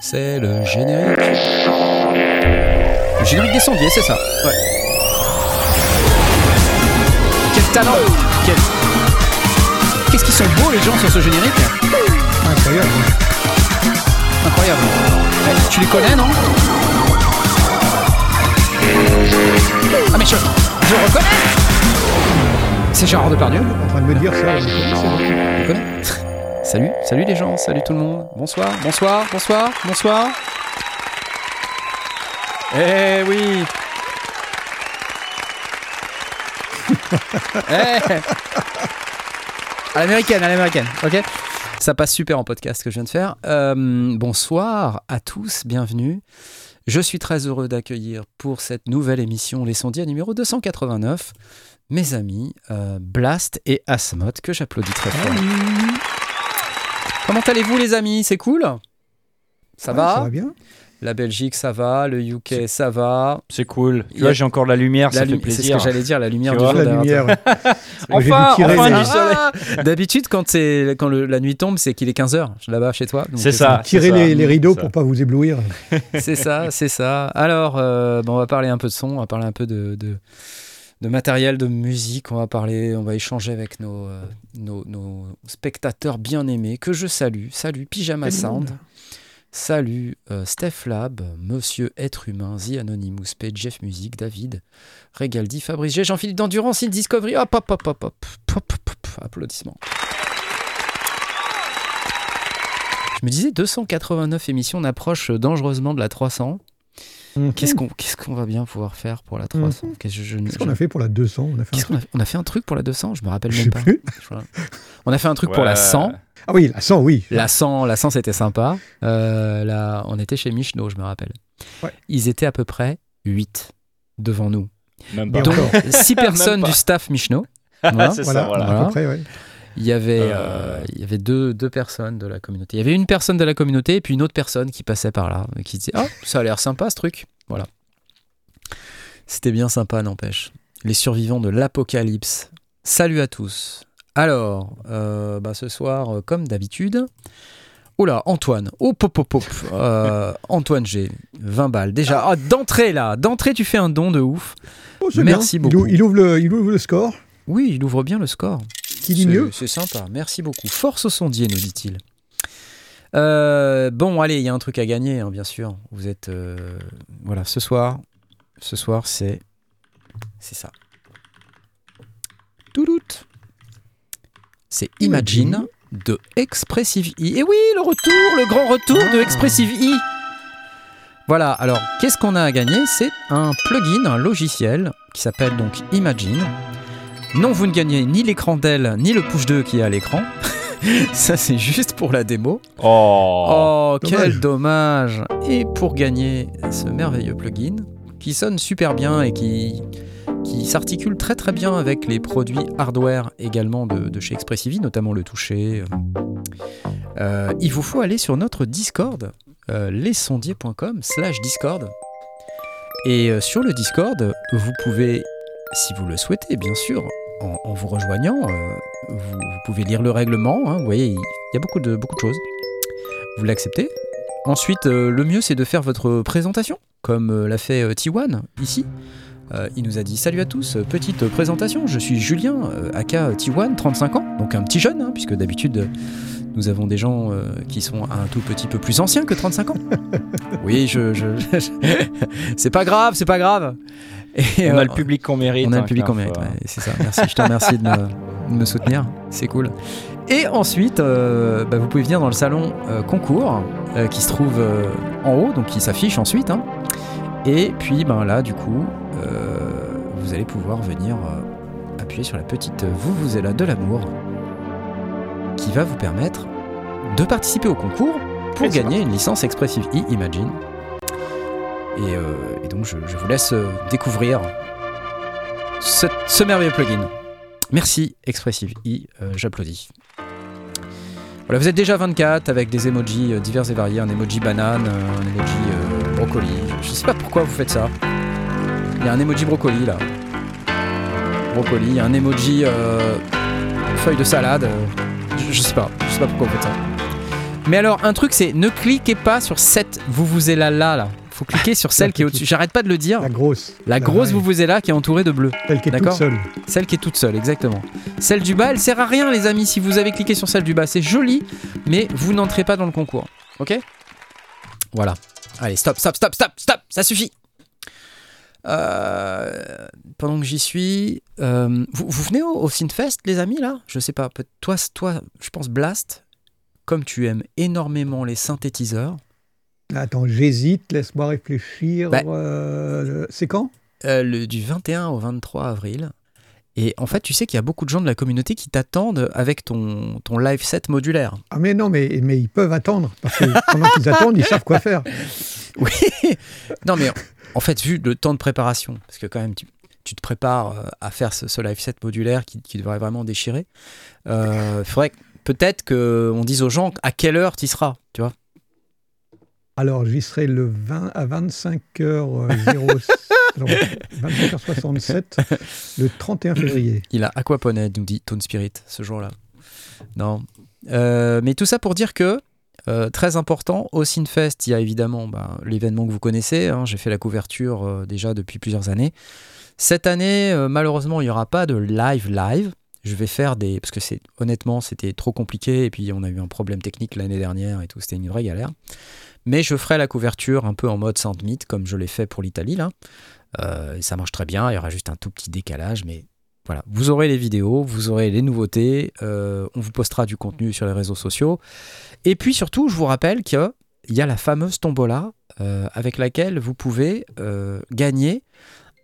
C'est le générique. Le générique des sondiers, c'est ça. Ouais. Quel talent Quel- Qu'est-ce qu'ils sont beaux les gens sur ce générique Incroyable. Incroyable. Ouais, tu les connais, non? Ah mais je, je reconnais C'est Gérard Depardieu. En train de me dire ça. Tu connais? Salut, salut les gens, salut tout le monde. Bonsoir, bonsoir, bonsoir, bonsoir. Eh oui. Eh. À l'américaine, à l'américaine, ok Ça passe super en podcast que je viens de faire. Euh, bonsoir à tous, bienvenue. Je suis très heureux d'accueillir pour cette nouvelle émission Les Sondiers numéro 289 mes amis euh, Blast et Asmod que j'applaudis très fort. Comment allez-vous les amis? C'est cool? Ça Ouais, va? Ça va bien. La Belgique ça va, le UK ça va. C'est cool. Tu vois, j'ai encore de la lumière, La ça fait C'est ce que j'allais dire, la lumière Tu du vois, jour la lumière. Enfin, tirer enfin les- du soleil. D'habitude, quand, c'est- quand le- la nuit tombe, c'est qu'il est 15h là-bas chez toi. Donc, C'est ça. Ça. les, les rideaux pour pas vous éblouir. C'est ça, c'est ça. Alors, euh, bon, on va parler un peu de son, on va parler un peu de, de, de matériel, de musique. On va parler, on va échanger avec nos, euh, spectateurs bien-aimés que je salue. Salut Pyjama Sound. Salut euh, Steph Lab, Monsieur Être Humain, The Anonymous Page, Jeff Music, David, Régaldi, Fabrice Jean-Philippe d'Endurance, In Discovery. Hop, hop, hop, hop, hop, hop, hop, hop. applaudissements. Je me disais, 289 émissions, on approche euh, dangereusement de la 300. Qu'est-ce qu'on qu'est-ce qu'on va bien pouvoir faire pour la 300 Qu'est-ce que je- Qu'est-ce qu'on a fait pour la 200 On a fait un truc. a, on a fait un truc pour la 200 Je me rappelle Je même sais pas. plus. On a fait un truc pour la Ouais. 100. Ah oui, la 100, oui. La 100, la 100 c'était sympa. Euh, là, on était chez Michno, je me rappelle. Ouais. Ils étaient à peu près 8 devant nous. Même pas. Donc encore. 6 personnes pas. du staff Michno. Voilà. c'est Voilà, ça, voilà. Voilà. à peu près, ouais. Il y avait, Euh. euh, il y avait deux, deux personnes de la communauté. Il y avait une personne de la communauté et puis une autre personne qui passait par là, et qui disait Ah, ça a l'air sympa ce truc. Voilà. C'était bien sympa, n'empêche. Les survivants de l'apocalypse. Salut à tous. Alors, euh, bah, ce soir, comme d'habitude. Oh là, Antoine. Oh, pop, pop, pop. Euh, Antoine G. 20 balles. Déjà, ah, d'entrée là. D'entrée, tu fais un don de ouf. Oh, Merci bien. Il beaucoup. ou- Il ouvre, le, il ouvre le score. Oui, il ouvre bien le score. Qui dit C'est- mieux C'est sympa, merci beaucoup. Force au sondier, nous dit-il. Euh, bon, allez, il y a un truc à gagner, hein, bien sûr. Vous êtes. euh, voilà, ce soir, ce soir, c'est. C'est ça. Toulout. C'est Imagine de Expressive E. Et oui, le retour, le grand retour de. Expressive E. Voilà, alors qu'est-ce qu'on a à gagner? C'est un plugin, un logiciel qui s'appelle donc Imagine. Non, vous ne gagnez ni l'écran d'elle, ni le push 2 qui est à l'écran. Ça, c'est juste pour la démo. Oh. Oh, dommage. quel dommage Et pour gagner ce merveilleux plugin, qui sonne super bien et qui, qui s'articule très très bien avec les produits hardware également de, de chez Expressivi, notamment le toucher, euh, il vous faut aller sur notre Discord, euh, lesondiers.com slash Discord. Et euh, sur le Discord, vous pouvez, si vous le souhaitez bien sûr, en, vous rejoignant, euh, vous, pouvez lire le règlement, hein, vous voyez, il y a beaucoup de, beaucoup de choses vous l'acceptez. Ensuite, euh, le mieux, c'est de faire votre présentation, comme euh, l'a fait T1 ici. Il nous a dit Salut à tous, petite présentation, je suis Julien, euh, aka T1, 35 ans, donc un petit jeune, hein, puisque d'habitude, nous avons des gens qui sont un tout petit peu plus anciens que 35 ans. oui, je- je- c'est pas grave, c'est pas grave. Et, On euh, a le public qu'on mérite. on a hein, le public qu'on mérite, euh. ouais, c'est ça. Merci, je te remercie de me, de me soutenir, c'est cool. Et ensuite, euh, bah, vous pouvez venir dans le salon euh, concours euh, qui se trouve euh, en haut, donc qui s'affiche ensuite. hein. Et puis ben, là, du coup, euh, vous allez pouvoir venir euh, appuyer sur la petite Vous vous êtes là de l'amour qui va vous permettre de participer au concours pour gagner une licence Expressive E Imagine. Et, euh, et donc, je, vous laisse euh, découvrir ce, merveilleux plugin. Merci Expressive E, euh, j'applaudis. Voilà, vous êtes déjà 24 avec des emojis divers et variés, un emoji banane, un emoji brocoli. Je sais pas pourquoi vous faites ça. Il y a un emoji brocoli là. Brocoli, un emoji feuille de salade. je, je sais pas, je sais pas pourquoi vous faites ça. Mais alors, un truc, c'est ne cliquez pas sur cette vous vous là là là. Faut cliquer sur celle qui est au-dessus. J'arrête pas de le dire. La grosse. La grosse vous vous là qui est entourée de bleu. Celle qui est toute seule. Celle qui est toute seule, exactement. Celle du bas, elle sert à rien, les amis. Si vous avez cliqué sur celle du bas, c'est joli, mais vous n'entrez pas dans le concours. Ok Voilà. Allez, stop, stop, stop, stop, stop, ça suffit. Euh, pendant que j'y suis, euh, vous, vous venez au, au Synfest, les amis, là? Je sais pas. Toi, toi, je pense Blast, comme tu aimes énormément les synthétiseurs, Attends, j'hésite, laisse-moi réfléchir. Bah. euh, c'est quand? Euh, le, du 21 au 23 avril. Et en fait, tu sais qu'il y a beaucoup de gens de la communauté qui t'attendent avec ton, ton live set modulaire. Ah mais non, mais, mais ils peuvent attendre. Parce que pendant qu'ils attendent, ils savent quoi faire. Oui. non, mais en fait, vu le temps de préparation, parce que quand même, tu, tu te prépares euh, à faire ce, ce live set modulaire qui, qui devrait vraiment déchirer, il faudrait peut-être qu'on dise aux gens à quelle heure tu seras, tu vois. Alors, j'y serai le 20 à 25h07, 25h67, le 31 février. Il a aquaponed, nous dit Tone Spirit, ce jour-là. Non. Euh, mais tout ça pour dire que, euh, très important, au Synfest, il y a évidemment bah, l'événement que vous connaissez. hein, J'ai fait la couverture euh, déjà depuis plusieurs années. Cette année, euh, malheureusement, il n'y aura pas de live live. Je vais faire des. Parce que c'est honnêtement, c'était trop compliqué. Et puis, on a eu un problème technique l'année dernière et tout. C'était une vraie galère. Mais je ferai la couverture un peu en mode Sandmeet, comme je l'ai fait pour l'Italie. Euh, ça marche très bien. Il y aura juste un tout petit décalage. Mais voilà, vous aurez les vidéos, vous aurez les nouveautés, euh, on vous postera du contenu sur les réseaux sociaux. Et puis surtout, je vous rappelle qu'il y a la fameuse tombola euh, avec laquelle vous pouvez gagner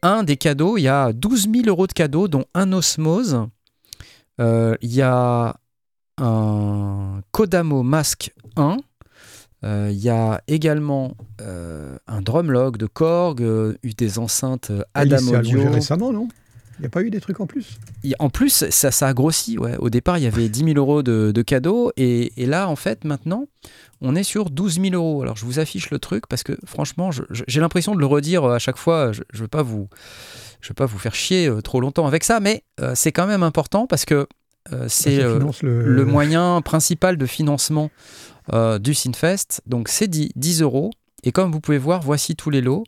un des cadeaux. Il y a 12 000 euros de cadeaux, dont un osmose. Euh, il y a un Kodamo Mask 1. Euh, Il y a également euh, un drumlog de Korg, des enceintes Il Adam Audio. récemment, non? Il n'y a pas eu des trucs en plus? En plus, ça, ça a grossi. Ouais. Au départ, il y avait 10 000 euros de, de cadeaux. Et, et là, en fait, maintenant, on est sur 12 000 euros. Alors, je vous affiche le truc parce que, franchement, j'ai l'impression de le redire à chaque fois. Je ne veux pas vous... Je veux pas vous faire chier euh, trop longtemps avec ça, mais euh, c'est quand même important parce que euh, c'est finance le, le moyen principal de financement du Synfest. Donc c'est 10, 10 euros. Et comme vous pouvez voir, voici tous les lots.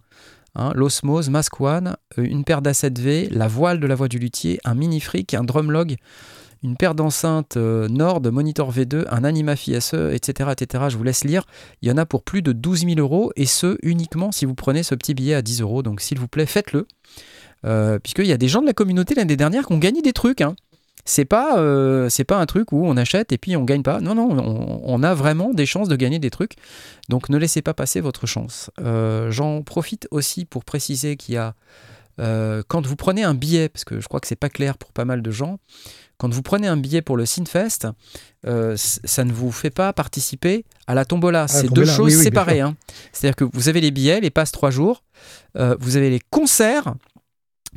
Hein, L'Osmose, Mask One, une paire d'A7V, la voile de la voix du luthier, un mini fric, un drumlog, une paire d'enceintes euh, Nord, Monitor V2, un Animafi SE, etc., etc. Je vous laisse lire. Il y en a pour plus de 12 000 euros et ce uniquement si vous prenez ce petit billet à 10 euros. Donc s'il vous plaît, faites-le. Euh, Puisqu'il y a des gens de la communauté l'année dernière qui ont gagné des trucs. Hein. C'est pas, euh, c'est pas un truc où on achète et puis on gagne pas. Non, non, on, on a vraiment des chances de gagner des trucs. Donc ne laissez pas passer votre chance. Euh, J'en profite aussi pour préciser qu'il y a, quand vous prenez un billet, parce que je crois que c'est pas clair pour pas mal de gens, quand vous prenez un billet pour le Synfest, euh, c- ça ne vous fait pas participer à la tombola. C'est deux choses oui, oui, bien séparées. hein. C'est-à-dire que vous avez les billets, les passes trois jours, euh, vous avez les concerts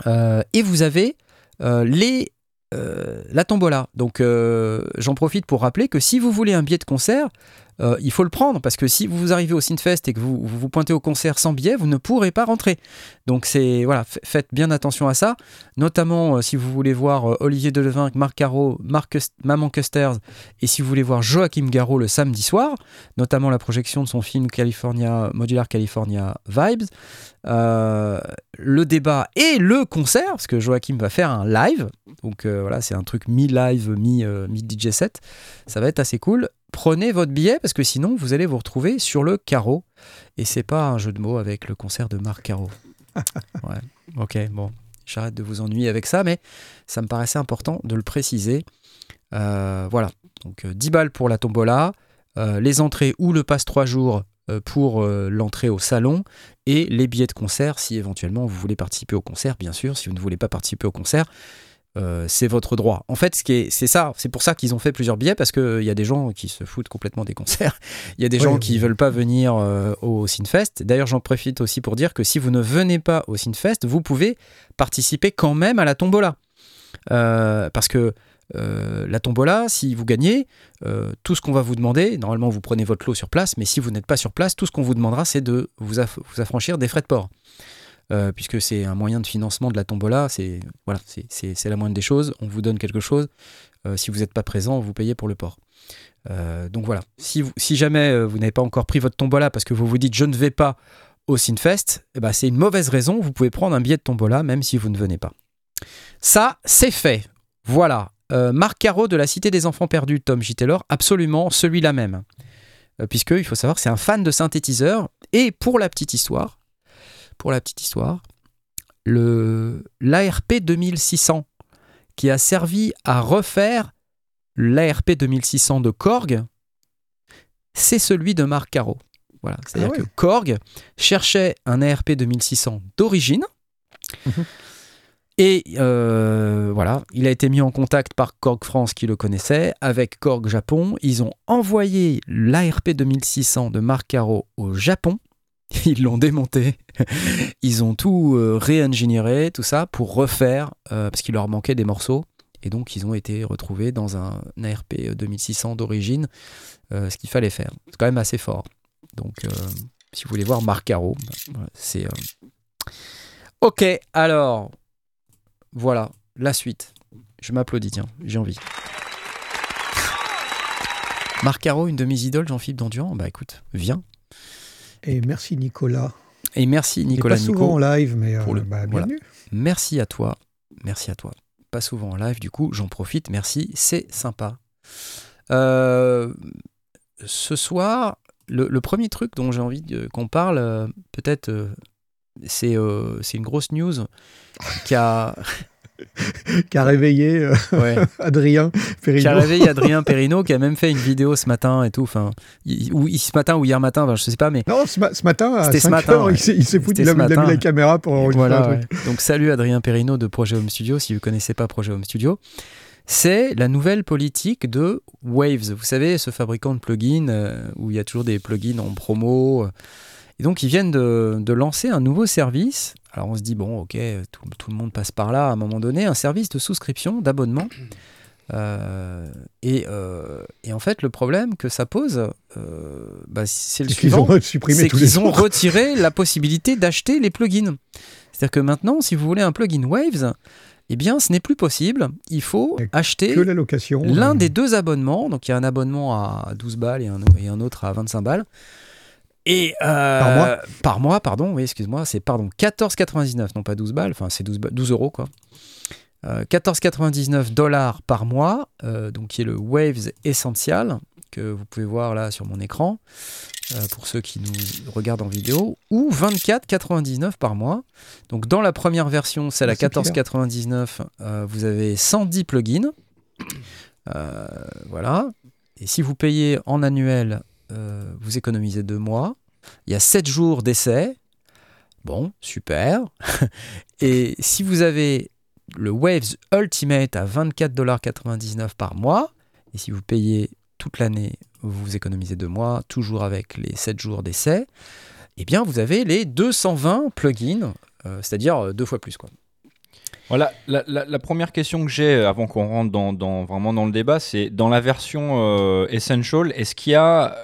et vous avez euh, les euh, la tombola. Donc euh, j'en profite pour rappeler que si vous voulez un billet de concert, euh, il faut le prendre parce que si vous arrivez au Synfest et que vous vous, pointez au concert sans billet, vous ne pourrez pas rentrer. Donc c'est voilà, faites bien attention à ça, notamment euh, si vous voulez voir euh, Olivier Delevingne, Marc Caro, Marc Maman Custers et si vous voulez voir Joachim Garraud le samedi soir, notamment la projection de son film California Modular California Vibes, le débat et le concert parce que Joachim va faire un live. Donc voilà, c'est un truc mi-live, mi, mi-DJ set. Ça va être assez cool. Prenez votre billet parce que sinon vous allez vous retrouver sur le carreau. Et c'est pas un jeu de mots avec le concert de Marc Caro. ouais, ok, bon. J'arrête de vous ennuyer avec ça, mais ça me paraissait important de le préciser. Euh, voilà, donc euh, 10 balles pour la tombola, euh, les entrées ou le passe 3 jours euh, pour euh, l'entrée au salon et les billets de concert si éventuellement vous voulez participer au concert, bien sûr. Si vous ne voulez pas participer au concert, euh, c'est votre droit. En fait, ce c'est ça, c'est pour ça qu'ils ont fait plusieurs billets parce qu'il y a des gens qui se foutent complètement des concerts. Il y a des Oui, gens oui. qui veulent pas venir euh, au Synfest. D'ailleurs, j'en profite aussi pour dire que si vous ne venez pas au Synfest, vous pouvez participer quand même à la tombola. Euh, parce que euh, la tombola, si vous gagnez, euh, tout ce qu'on va vous demander, normalement vous prenez votre lot sur place, mais si vous n'êtes pas sur place, tout ce qu'on vous demandera, c'est de vous, aff- vous affranchir des frais de port. Euh, puisque c'est un moyen de financement de la tombola, c'est voilà, c'est- la moindre des choses. On vous donne quelque chose. Euh, si vous n'êtes pas présent, vous payez pour le port. Euh, donc voilà, si, si jamais vous n'avez pas encore pris votre tombola parce que vous vous dites je ne vais pas au Sinfest, eh ben, c'est une mauvaise raison. Vous pouvez prendre un billet de tombola même si vous ne venez pas. Ça, c'est fait. Voilà. Marc Caro de la Cité des Enfants Perdus, Tom J. Taylor, absolument celui-là même. Puisque, il faut savoir, c'est un fan de synthétiseur. Et pour la petite histoire, pour la petite histoire, l'ARP 2600 qui a servi à refaire l'ARP 2600 de Korg, c'est celui de Marc Caro. Voilà, c'est-à-dire Ah ouais. que Korg cherchait un ARP 2600 d'origine. Mhm. Et euh, voilà, il a été mis en contact par Korg France qui le connaissait, avec Korg Japon. Ils ont envoyé l'ARP 2600 de Marc Caro au Japon. Ils l'ont démonté. Ils ont tout euh, réingénieré, tout ça, pour refaire, euh, parce qu'il leur manquait des morceaux. Et donc, ils ont été retrouvés dans un ARP 2600 d'origine, euh, ce qu'il fallait faire. C'est quand même assez fort. Donc, euh, si vous voulez voir Marc Caro, bah, c'est. euh, Ok, alors, voilà, la suite. Je m'applaudis, tiens, j'ai envie. Marc Caro, une de mes idoles, Jean-Philippe Danduan, bah écoute, viens. Et merci Nicolas. Et merci Nicolas pas souvent en live, mais euh, pour le- bah, voilà. bienvenue. Merci à toi. Merci à toi. Pas souvent en live, du coup, j'en profite. Merci, c'est sympa. Euh, ce soir, le, le premier truc dont j'ai envie qu'on parle, euh, peut-être, euh, c'est euh, c'est une grosse news qui a, Qui a réveillé euh, ouais, Adrien qui a réveillé Adrien Perrino, qui a même fait une vidéo ce matin et tout. Enfin, ou ce matin ou hier matin, enfin, je sais pas, mais Non, ce, ma- ce matin, à C'était ce 5 matin, heures, ouais. il s'est foutu, il a, ce il a matin. mis la caméra pour enregistrer Voilà, un truc. ouais. Donc salut Adrien Perrino de Projet Home Studio, si vous connaissez pas Projet Home Studio. C'est la nouvelle politique de Waves. Vous savez, ce fabricant de plugins euh, où il y a toujours des plugins en promo. euh. Et donc ils viennent de, de lancer un nouveau service. Alors on se dit, bon ok, tout, tout le monde passe par là à un moment donné, un service de souscription, d'abonnement. Euh, et, euh, et en fait, le problème que ça pose, euh, bah, c'est le suivant c'est qu'ils ont retiré la possibilité d'acheter les plugins. C'est-à-dire que maintenant, si vous voulez un plugin Waves, eh bien, ce n'est plus possible. Il faut acheter l'un des deux abonnements. Donc, il y a un abonnement à 12 balles et un, et un autre à 25 balles. Et euh, Par mois Par mois, pardon. Oui, excuse-moi. C'est pardon 14,99, non pas 12 balles. Enfin, c'est 12, ba- 12 euros, quoi. Euh, 14,99 dollars par mois, euh, donc qui est le Waves Essential que vous pouvez voir là sur mon écran euh, pour ceux qui nous regardent en vidéo, ou 24,99 par mois. Donc dans la première version, c'est clair. 14,99. euh, vous avez 110 plugins. Euh, voilà. Et si vous payez en annuel, euh, vous économisez deux mois. Il y a 7 jours d'essai. Bon, super. Et si vous avez le Waves Ultimate à 24,99$ par mois, et si vous payez toute l'année, vous économisez deux mois, toujours avec les 7 jours d'essai, eh bien vous avez les 220 plugins, euh, c'est-à-dire euh, deux fois plus. Quoi. Voilà, la, première question que j'ai avant qu'on rentre dans, vraiment dans le débat, c'est dans la version Essential, est-ce qu'il y a.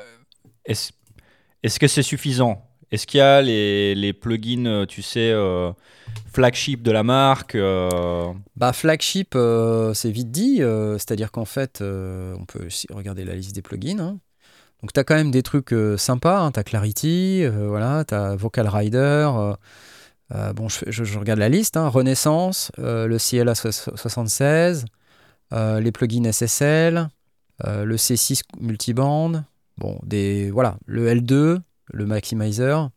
Est-ce que c'est suffisant? Est-ce qu'il y a les, plugins, euh, tu sais, euh, flagship de la marque euh, Bah, flagship, c'est vite dit, c'est-à-dire qu'en fait, on peut aussi regarder la liste des plugins. hein. Donc, tu as quand même des trucs sympas, tu as Clarity, voilà, tu as Vocal Rider. bon, je, regarde la liste hein, Renaissance, le CLA 76, euh, les plugins SSL, le C6 multiband, bon, des, voilà, le L2, le Maximizer.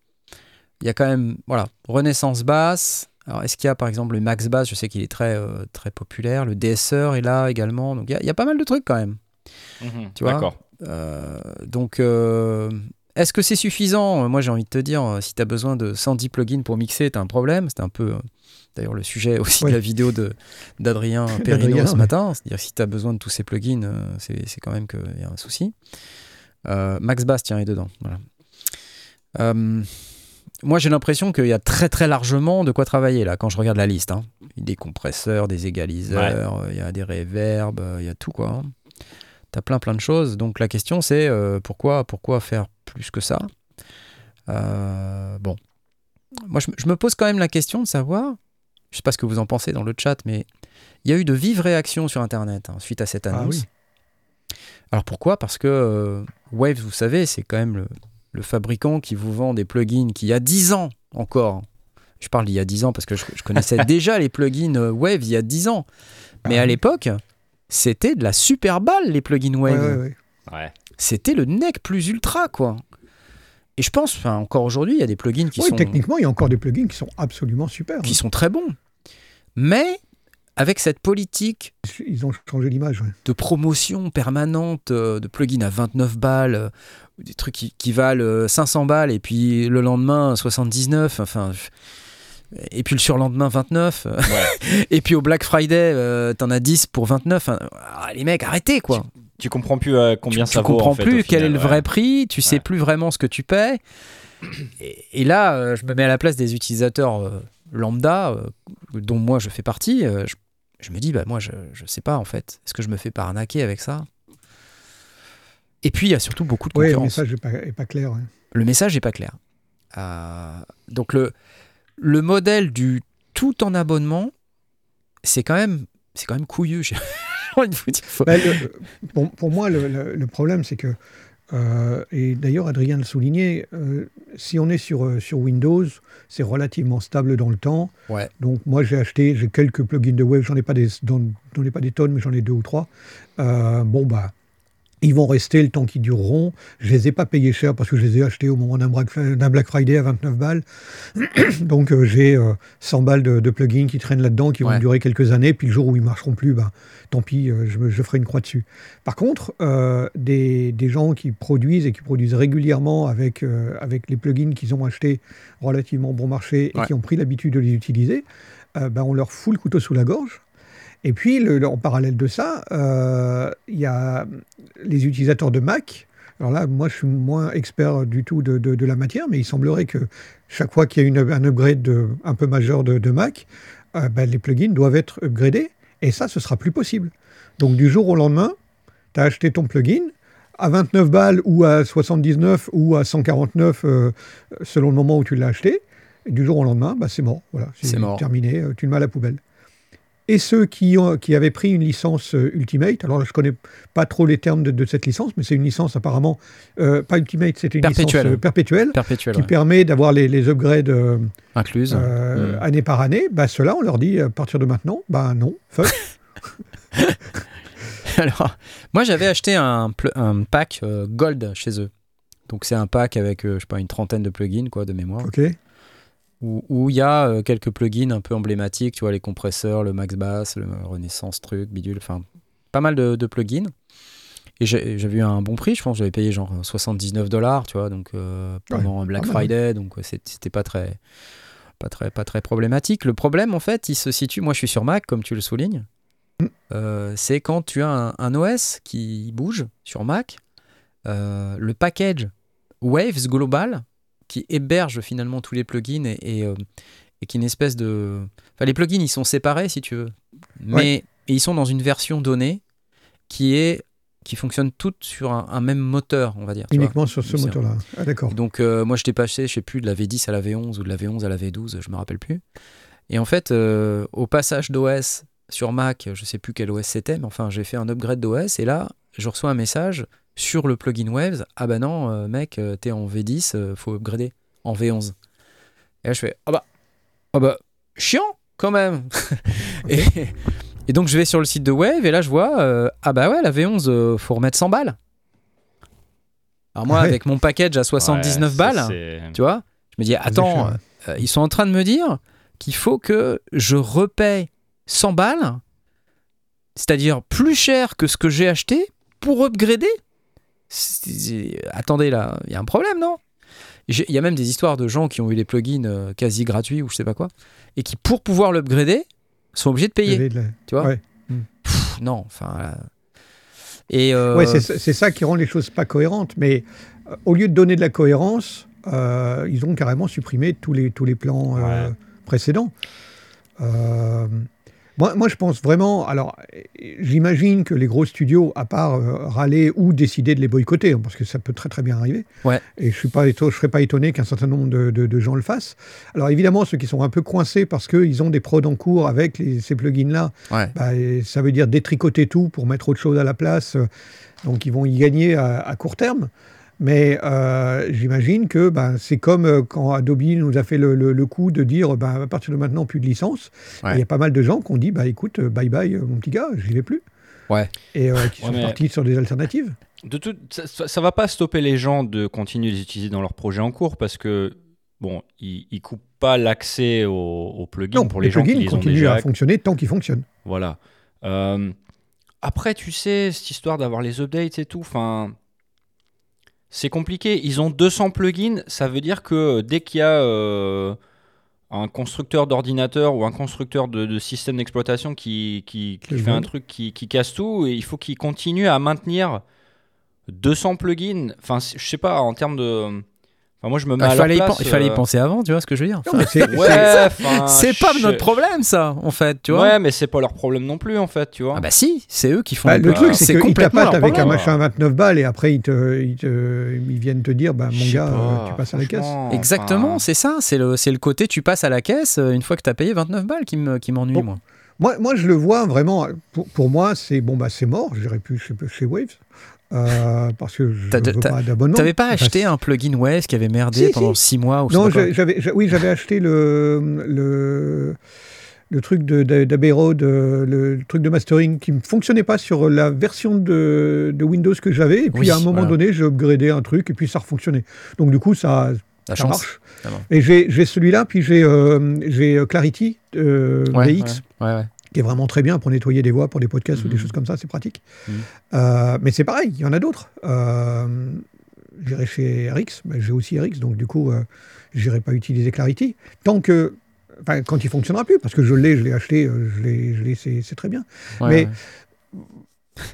Il y a quand même, voilà, Renaissance basse. Alors, est-ce qu'il y a par exemple le Max Bass Je sais qu'il est très, euh, très populaire. Le DSR est là également. Donc, il y a- il y, a pas mal de trucs quand même. Tu vois? D'accord. Euh, donc, euh, est-ce que c'est suffisant? Moi, j'ai envie de te dire, si tu as besoin de 110 plugins pour mixer, tu as un problème. C'était un peu, euh, d'ailleurs, le sujet aussi Ouais. de la vidéo de- d'Adrien Perrino ce ouais. matin. C'est-à-dire, si tu as besoin de tous ces plugins, c'est c'est quand même qu'il y a un souci. Euh, Max Bass, tiens, est dedans. Voilà. Euh, moi, j'ai l'impression qu'il y a très très largement de quoi travailler là quand je regarde la liste. hein. Des compresseurs, des égaliseurs, il y a des reverbs, euh, il y a tout quoi. Tu as plein plein de choses. Donc la question c'est pourquoi, pourquoi faire plus que ça? Bon. Moi, je, me- je me pose quand même la question de savoir, je sais pas ce que vous en pensez dans le chat, mais il y a eu de vives réactions sur Internet hein, suite à cette Ah annonce. oui. Alors pourquoi? Parce que euh, Waves, vous savez, c'est quand même le, le fabricant qui vous vend des plugins qui, il y a 10 ans encore, je parle d'il y a 10 ans parce que je, je connaissais déjà les plugins euh, Wave il y a 10 ans, mais Ah à l'époque, c'était de la super balle les plugins Ouais, Wave. ouais, ouais. Ouais. C'était le nec plus ultra, quoi. Et je pense, enfin, encore aujourd'hui, il y a des plugins qui Oui, sont techniquement, il y a encore des plugins qui sont absolument super. qui sont très bons. Mais avec cette politique Ils ont changé l'image. ouais. de promotion permanente euh, de plugins à 29 balles, euh, des trucs qui, qui valent euh, 500 balles et puis le lendemain 79, enfin. Et puis le surlendemain 29, euh, Ouais. et puis au Black Friday euh, t'en as 10 pour 29. enfin, ah, les mecs, arrêtez quoi. Tu comprends plus euh, combien tu, ça tu vaut. comprends en fait, plus quel est le ouais. vrai prix, tu sais Ouais. plus vraiment ce que tu paies. Et, et là, euh, je me mets à la place des utilisateurs euh, lambda, euh, dont moi je fais partie. euh, je, je me dis, bah moi je, je sais pas en fait. Est-ce que je me fais pas arnaquer avec ça? Et puis il y a surtout beaucoup de Oui, le concurrence. message n'est pas, est pas clair. Le message n'est pas clair. Euh, donc le, le modèle du tout en abonnement, c'est quand même, c'est quand même couillu. J'ai envie de vous dire. Faut- Bah, le- pour, pour moi, le problème, c'est que, euh, et d'ailleurs Adrien le soulignait, euh, si on est sur, euh, sur Windows, c'est relativement stable dans le temps. Ouais. Donc moi, j'ai acheté, j'ai quelques plugins de Wave, j'en ai pas des, ai pas des tonnes, mais j'en ai deux ou trois. Bon, bah, ils vont rester le temps qu'ils dureront. Je les ai pas payés cher parce que je les ai achetés au moment d'un Black, Friday à 29 balles. Donc euh, j'ai euh, 100 balles de, de plugins qui traînent là-dedans, qui vont durer quelques années. Puis le jour où ils marcheront plus, bah, tant pis, euh, je, ferai une croix dessus. Par contre, euh, des, des gens qui produisent et qui produisent régulièrement avec, avec les plugins qu'ils ont achetés relativement bon marché et Ouais. qui ont pris l'habitude de les utiliser, bah, on leur fout le couteau sous la gorge. Et puis, le- le- en parallèle de ça, euh, il y a les utilisateurs de Mac. Alors là, moi, je suis moins expert du tout de, de- de la matière, mais il semblerait que chaque fois qu'il y a une, un upgrade de- un peu majeur de, Mac, euh, ben, les plugins doivent être upgradés, et ça, ce sera plus possible. Donc, du jour au lendemain, tu as acheté ton plugin à 29 balles ou à 79 ou à 149 euh, selon le moment où tu l'as acheté, et du jour au lendemain, bah, c'est mort. Voilà, C'est terminé, tu le mets à la poubelle. Et ceux qui, ont, qui avaient pris une licence euh, Ultimate, alors là, je connais pas trop les termes de, de cette licence, mais c'est une licence apparemment, euh, pas Ultimate, c'était une Perpétuelle. licence euh, perpétuelle, Perpétuel, qui ouais. permet d'avoir les, les upgrades euh, euh, Mm. année par année. Bah, Ceux-là, on leur dit à partir de maintenant, bah non, fuck. Alors, moi j'avais acheté un, un pack euh, Gold chez eux. Donc c'est un pack avec, euh, je sais pas, une trentaine de plugins quoi, de mémoire, ok. Où il y a euh, quelques plugins un peu emblématiques, tu vois, les compresseurs, le Max Bass, le Renaissance truc, bidule, enfin pas mal de, de plugins. Et j'ai- j'avais eu un bon prix, je pense, j'avais payé genre 79 dollars, tu vois, donc euh, pendant Black. Friday, donc c'était pas très, pas très, pas très problématique. Le problème, en fait, il se situe, moi je suis sur Mac, comme tu le soulignes, Mm. Euh, c'est quand tu as un, un OS qui bouge sur Mac, euh, le package Waves Global, qui héberge finalement tous les plugins et, et, euh, et qui est une espèce de... Enfin, les plugins, ils sont séparés, si tu veux, mais et ils sont dans une version donnée qui est qui fonctionne toutes sur un, un même moteur, on va dire. Uniquement sur ce moteur-là. Ah, d'accord. Donc euh, moi je t'ai passé, je sais plus, de la V10 à la V11 ou de la V11 à la V12, je me rappelle plus. Et en fait, euh, au passage d'OS sur Mac, je sais plus quel OS c'était, mais enfin j'ai fait un upgrade d'OS et là je reçois un message sur le plugin Waves, ah bah non euh, mec, euh, t'es en V10, euh, faut upgrader en V11. Et là je fais, ah bah, ah bah, chiant quand même. et, et donc je vais sur le site de Wave et là je vois, euh, ah bah ouais, la V11, euh, faut remettre 100 balles. Alors moi Ouais. avec mon package à 79 Ouais, balles, ça, tu vois Je me dis, attends, euh, ils sont en train de me dire qu'il faut que je repaye 100 balles, c'est-à-dire plus cher que ce que j'ai acheté pour upgrader Attendez là, il y a un problème, non? J'ai- Il y a même des histoires de gens qui ont eu des plugins euh, quasi gratuits ou je sais pas quoi, et qui pour pouvoir l'upgrader sont obligés de payer. Lever de la- Tu vois? Ouais. Pff, Non, enfin. là. Et euh, Ouais, c'est c'est ça qui rend les choses pas cohérentes. Mais euh, au lieu de donner de la cohérence, euh, ils ont carrément supprimé tous les, tous les plans euh, Ouais. précédents. Moi, moi, je pense vraiment. Alors, j'imagine que les gros studios, à part euh, râler ou décider de les boycotter, hein, parce que ça peut très très bien arriver. Ouais. Et je ne serais pas étonné qu'un certain nombre de, de- de gens le fassent. Alors, évidemment, ceux qui sont un peu coincés parce qu'ils ont des prods en cours avec les- ces plugins-là, Ouais. bah, ça veut dire détricoter tout pour mettre autre chose à la place. euh, Donc, ils vont y gagner à, à court terme. Mais euh, j'imagine que bah, c'est comme euh, quand Adobe nous a fait le, le- le coup de dire bah, à partir de maintenant, plus de licence. Ouais. Il y a pas mal de gens qui ont dit bah, écoute, euh, bye bye, mon petit gars, j'y vais plus. Ouais. Et euh, qui Ouais, sont mais- partis sur des alternatives. De tout, ça, ça va pas stopper les gens de continuer de les utiliser dans leur projet en cours parce que, bon, ils, ils coupent pas l'accès aux, aux plugins Non, pour les, gens qui plugins les ont continuent déjà. à fonctionner tant qu'ils fonctionnent. Voilà. Euh, après, tu sais, cette histoire d'avoir les updates et tout, enfin. C'est compliqué. Ils ont 200 plugins. Ça veut dire que dès qu'il y a euh, un constructeur d'ordinateur ou un constructeur de, de système d'exploitation qui, qui, qui Le fait un truc qui, qui casse tout, et il faut qu'il continue à maintenir 200 plugins. Enfin, je sais pas, en termes de. Enfin, moi, je me mets Ah, à il, leur fallait y place, il fallait y euh, penser avant, tu vois ce que je veux dire c'est- Ouais, enfin, C'est pas je- notre problème, ça, en fait, tu vois. Ouais, mais c'est pas leur problème non plus, en fait, tu vois. Ah bah si, c'est eux qui font Bah, le truc, c'est qu'ils leur avec un problème. machin à 29 balles et après ils, te, ils, te- ils viennent te dire bah, mon gars, pas, euh, tu passes à la caisse. Exactement, enfin, c'est ça, c'est le, c'est le côté tu passes à la caisse euh, une fois que tu as payé 29 balles qui me- qui m'ennuie, Bon. moi. Moi, moi, je le vois vraiment. Pour, pour moi, c'est bon, bah, c'est mort. J'irai plus chez, chez Waves euh, parce que je t'as- pas d'abonnement. T'avais pas acheté un plugin Wave qui avait merdé Si, pendant si. 6 mois ou Non, j'avais, j'a- oui, j'avais acheté le, le, le truc de, Road, euh, le, truc de mastering qui ne fonctionnait pas sur la version de, de Windows que j'avais. Et puis Oui, à un moment voilà. donné, j'ai upgradé un truc et puis ça refonctionnait. Donc du coup, ça, ça chance. marche. Et j'ai, j'ai celui-là, puis j'ai, euh, j'ai Clarity euh, Ouais, VX. ouais, ouais. Qui est vraiment très bien pour nettoyer des voix, pour des podcasts ou des Mhm. choses comme ça, c'est pratique. Mhm. Euh, mais c'est pareil, il y en a d'autres. Euh, j'irai chez RX, mais j'ai aussi RX, donc du coup, euh, j'irai pas utiliser Clarity. Tant que. Enfin, quand il fonctionnera plus, parce que je l'ai, je l'ai acheté, euh, je l'ai, je l'ai, c'est, c'est très bien. Ouais, Mais- ouais.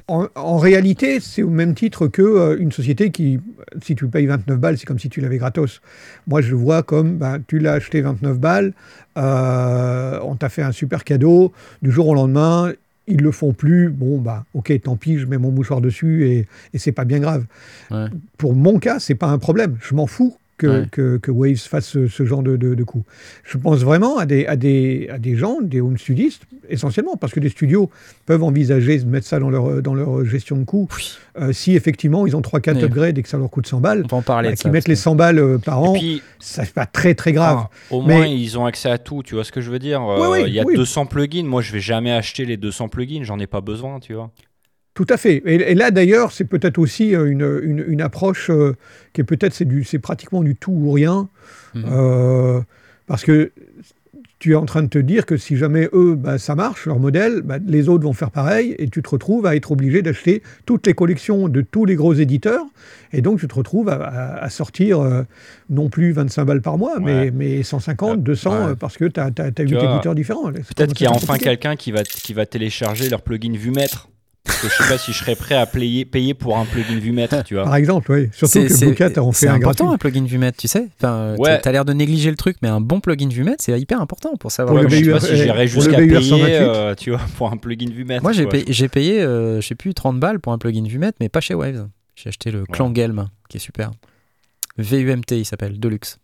En, en réalité, c'est au même titre que euh, une société qui, si tu payes 29 balles, c'est comme si tu l'avais gratos. Moi, je le vois comme, ben, tu l'as acheté 29 balles, euh, on t'a fait un super cadeau, du jour au lendemain, ils le font plus. Bon, bah, ok, tant pis, je mets mon mouchoir dessus et, et c'est pas bien grave. Ouais. Pour mon cas, c'est pas un problème. Je m'en fous que, Ouais. que, que Waves fasse ce, ce genre de, de, de coup. Je pense vraiment à des, à des, à des gens, des home studistes, essentiellement, parce que des studios peuvent envisager de mettre ça dans leur, dans leur gestion de coûts. Oui. Euh, si effectivement ils ont 3-4 Mais- upgrades et que ça leur coûte 100 balles, On parler bah, qu'ils mettent les parce 100 balles euh, par an, ça c'est pas très très grave. au Mais- moins, ils ont accès à tout, tu vois ce que je veux dire Euh, Oui, Il y a oui. 200 plugins, moi je vais jamais acheter les 200 plugins, j'en ai pas besoin, tu vois. Tout à fait. Et, et là, d'ailleurs, c'est peut-être aussi euh, une, une, une approche euh, qui est peut-être, c'est, du, c'est pratiquement du tout ou rien. Mhm. Euh, parce que tu es en train de te dire que si jamais eux, bah, ça marche, leur modèle, bah, les autres vont faire pareil, et tu te retrouves à être obligé d'acheter toutes les collections de tous les gros éditeurs, et donc tu te retrouves à, à- à sortir euh, non plus 25 balles par mois, mais, Ouais. mais 150, Euh, 200, ouais. euh, parce que tu as, Tu 8 vois, éditeurs différents. C'est Peut-être qu'il y a enfin quelqu'un qui va, qui va télécharger leur plugin VueMètre. Parce que je sais pas si je serais prêt à payer, payer pour un plugin VueMètre, tu vois. Par exemple, oui. Surtout que c'est- Bookat en fait c'est un important gratuit. un plugin VueMètre, tu sais. Enfin, euh, Ouais. t'as- l'air de négliger le truc, mais un bon plugin VueMètre, c'est hyper important pour savoir. Pour le Ouais, mais je sais pas BUR, si j'irais jusqu'à payer, 128. euh, tu vois, pour un plugin VueMètre. Moi, j'ai payé, j'ai payé euh, je sais plus, 30 balles pour un plugin VueMètre, mais pas chez Waves. J'ai acheté le Clangelm, qui est super. VUMT, il s'appelle, Deluxe.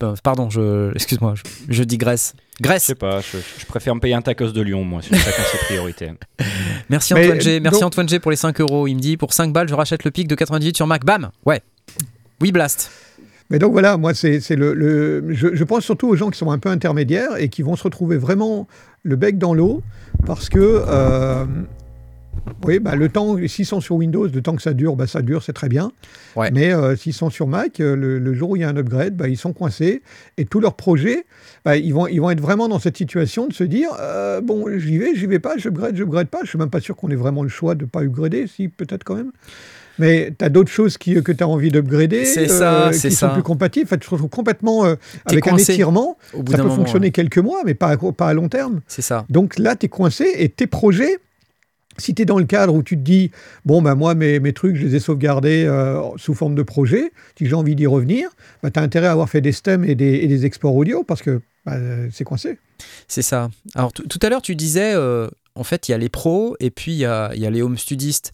Ben, Pardon, je, excuse-moi, je, je digresse. Je Grèce. sais pas, je, je préfère me payer un tacos de Lyon, moi, c'est chacun ses priorités. Merci Mais, Antoine G. Merci donc- Antoine G pour les 5 euros. Il me dit pour 5 balles, je rachète le pic de 98 sur Mac. Bam Ouais. Oui, Blast. Mais donc voilà, moi, c'est c'est le, le- je, je pense surtout aux gens qui sont un peu intermédiaires et qui vont se retrouver vraiment le bec dans l'eau parce que, euh, oui, bah, le temps, s'ils sont sur Windows, le temps que ça dure, bah, ça dure, c'est très bien. Ouais. Mais euh, s'ils sont sur Mac, euh, le, le jour où il y a un upgrade, bah, ils sont coincés et tous leurs projets, bah, ils, vont, ils vont être vraiment dans cette situation de se dire euh, bon, j'y vais, j'y vais pas, j'upgrade, j'upgrade pas. Je suis même pas sûr qu'on ait vraiment le choix de pas upgrader, si, peut-être quand même. Mais tu as d'autres choses qui, que tu as envie d'upgrader, C'est ça, euh, qui ça. sont plus compatibles. Enfin, tu te retrouves complètement euh, avec un étirement. Au bout Ça peut moment, fonctionner ouais. quelques mois, mais pas à, pas à long terme. C'est ça. Donc là, tu es coincé et tes projets, si tu es dans le cadre où tu te dis, bon, bah, moi, mes, mes trucs, je les ai sauvegardés euh, sous forme de projet, si j'ai envie d'y revenir, bah, tu as intérêt à avoir fait des stems et des, des exports audio parce que bah, c'est coincé. C'est ça. Alors tout à l'heure, tu disais, euh, en fait, il y a les pros et puis il y a, y a les home studistes.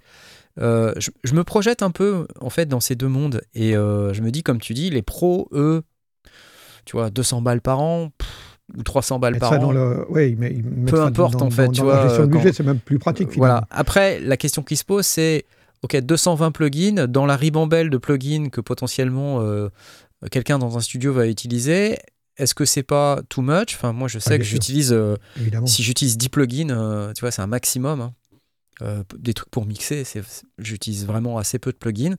Euh, je, je me projette un peu en fait dans ces deux mondes et je me dis, comme tu dis, les pros, eux, tu vois, 200 balles par an ou 300 balles par ça an. dans le, ouais, mais ils mettent Peu ça importe, dans- en fait, dans- tu dans vois, la gestion de budget, c'est même plus pratique. finalement. Voilà. Après, la question qui se pose, c'est OK, 220 plugins dans la ribambelle de plugins que potentiellement euh, quelqu'un dans un studio va utiliser. Est-ce que c'est pas too much? Enfin, moi, je sais bien que j'utilise euh, si j'utilise 10 plugins, euh, tu vois, c'est un maximum. hein. Des trucs pour mixer, j'utilise vraiment assez peu de plugins,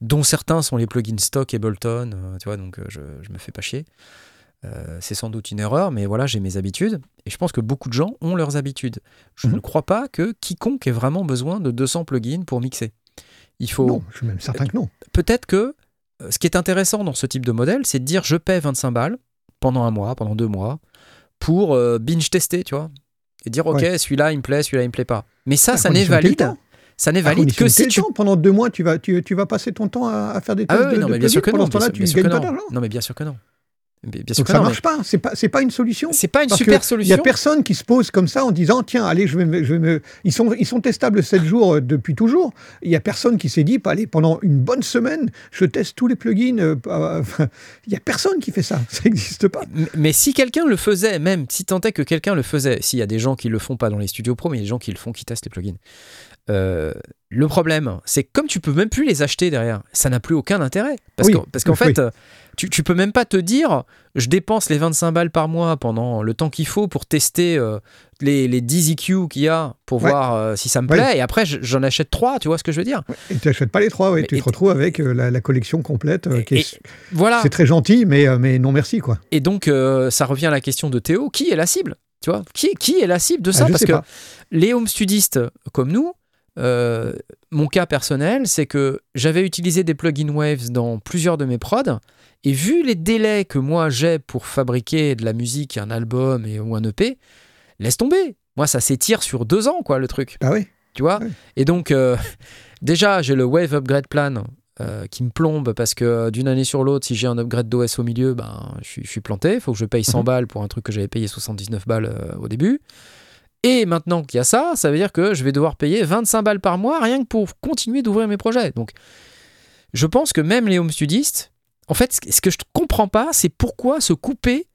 dont certains sont les plugins stock Ableton, tu vois, donc je, je me fais pas chier. Euh, c'est sans doute une erreur, mais voilà, j'ai mes habitudes. Et je pense que beaucoup de gens ont leurs habitudes. Je Mhm. ne crois pas que quiconque ait vraiment besoin de 200 plugins pour mixer. Il faut Non, je suis même certain que non. peut-être que euh, ce qui est intéressant dans ce type de modèle, c'est de dire je paie 25 balles pendant un mois, pendant deux mois, pour euh, binge tester, tu vois. Et dire ok, Ouais. celui-là il me plaît, celui-là il me plaît pas. Mais ça, À ça n'est valide. Ça n'est valide que si tu. temps. Pendant deux mois, tu vas, tu, tu vas passer ton temps à, à faire des Ah tests oui, de, non, de mais bien sûr que non. Pendant ce temps-là, tu gagnes pas d'argent. Non, mais bien sûr que non. Bien bien sûr Donc que ça mais marche pas. C'est pas, c'est pas une solution. C'est pas une Parce super solution. Il y a personne qui se pose comme ça en disant tiens allez je vais me, je vais me... ils sont ils sont testables 7 jours euh, depuis toujours. Il y a personne qui s'est dit bah, allez pendant une bonne semaine je teste tous les plugins. euh, euh, enfin, il y a personne qui fait ça. Ça n'existe pas. M- Mais si quelqu'un le faisait, même si tant est que quelqu'un le faisait, s'il y a des gens qui le font pas dans les studios pro, mais il y a des gens qui le font, qui testent les plugins. Euh, le problème, c'est que comme tu peux même plus les acheter derrière, ça n'a plus aucun intérêt. Parce Oui, qu'en oui. fait, euh, tu, tu peux même pas te dire, je dépense les 25 balles par mois pendant le temps qu'il faut pour tester euh, les, les 10 EQ qu'il y a pour Ouais. voir euh, si ça me Ouais. plaît, et après je- j'en achète 3, tu vois ce que je veux dire? Et tu n'achètes pas les trois. Ouais. Mais- Tu te retrouves avec la, la collection complète. qui est- Voilà. C'est très gentil mais mais non merci quoi. Et donc, ça revient à la question de Théo qui est la cible? Tu vois qui, qui est la cible de ça? Ah, Parce que pas. les home studistes comme nous, euh, mon cas personnel, c'est que j'avais utilisé des plugins Waves dans plusieurs de mes prods, et vu les délais que moi j'ai pour fabriquer de la musique, un album et, ou un EP, laisse tomber. Moi, ça s'étire sur deux ans, quoi, le truc. Ah oui. Tu vois Ouais. Et donc, euh, déjà, j'ai le Wave Upgrade Plan euh, qui me plombe parce que d'une année sur l'autre, si j'ai un upgrade d'OS au milieu, ben, je, suis, planté. Il faut que je paye 100 Mhm. balles pour un truc que j'avais payé 79 balles au début. Et maintenant qu'il y a ça, ça veut dire que je vais devoir payer 25 balles par mois rien que pour continuer d'ouvrir mes projets. Donc, je pense que même les home studistes, en fait, ce que je ne comprends pas, c'est pourquoi se couper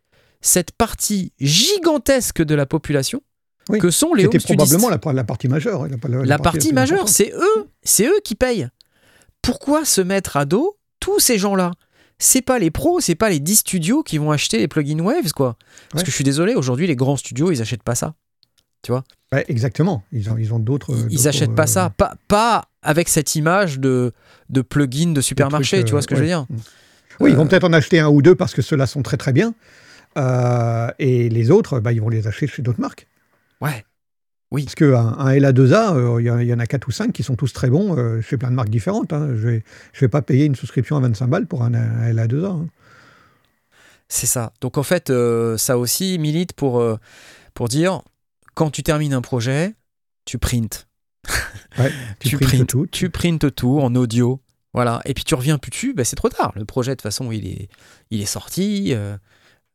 cette partie gigantesque de la population Oui. que sont les home C'était studistes. probablement la, la partie majeure. hein, La, la- la La partie majeure, c'est eux, c'est eux qui payent. Pourquoi se mettre à dos tous ces gens-là? C'est pas les pros, c'est pas les 10 studios qui vont acheter les plugins Waves, quoi. Parce Ouais. que je suis désolé, aujourd'hui, les grands studios, ils achètent pas ça. Ouais, exactement. Ils ont, ils ont d'autres. Ils, ils d'autres, achètent pas euh, ça. Pas, pas avec cette image de, de plugin de supermarché, trucs, tu vois euh, ce que je veux ouais. dire Oui, ils vont Euh, peut-être en acheter un ou deux parce que ceux-là sont très très bien. Euh, et les autres, bah, ils vont les acheter chez d'autres marques. Ouais. Parce qu'un un LA2A, euh, il y, en- il y en a 4 ou 5 qui sont tous très bons euh, chez plein de marques différentes. hein. Je ne vais, je vais pas payer une souscription à 25 balles pour un, un LA2A. hein. C'est ça. Donc en fait, euh, ça aussi milite pour, euh, pour dire, quand tu termines un projet, tu printes. Ouais, tu, tu printes printes tout. tu printes tout en audio. Voilà. Et puis tu reviens plus dessus, ben, c'est trop tard. Le projet, de toute façon, il est, il est sorti. euh,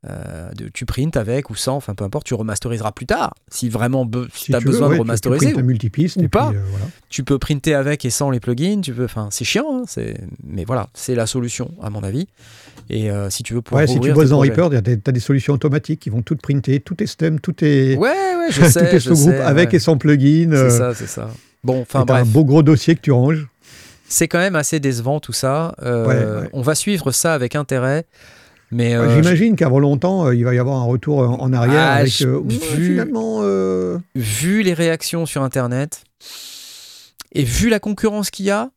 euh, de- tu printes avec ou sans, enfin peu importe, tu remasteriseras plus tard. Si vraiment be- Si tu as veux, besoin ouais, de remasteriser, Tu, multipiste ou et pas. puis, euh, voilà. tu peux printer avec et sans les plugins. Tu peux, enfin, c'est chiant, hein, c'est, mais voilà, c'est la solution à mon avis. Et euh, si tu veux pouvoir Ouais, si tu bosses tes dans. Reaper, tu as, des solutions automatiques qui vont tout printer, tout est stem, tout est, Ouais, ouais, je tout sais, est je sais, avec ouais. et sans plugin. C'est euh, ça, c'est ça. Bon, enfin un beau gros dossier que tu ranges. c'est quand même assez décevant tout ça. Ouais. On va suivre ça avec intérêt. Mais euh, J'imagine qu'avant longtemps, euh, il va y avoir un retour en, en arrière Ah, avec je- euh, ouais, vu- finalement. euh, vu les réactions sur Internet et vu la concurrence qu'il y a,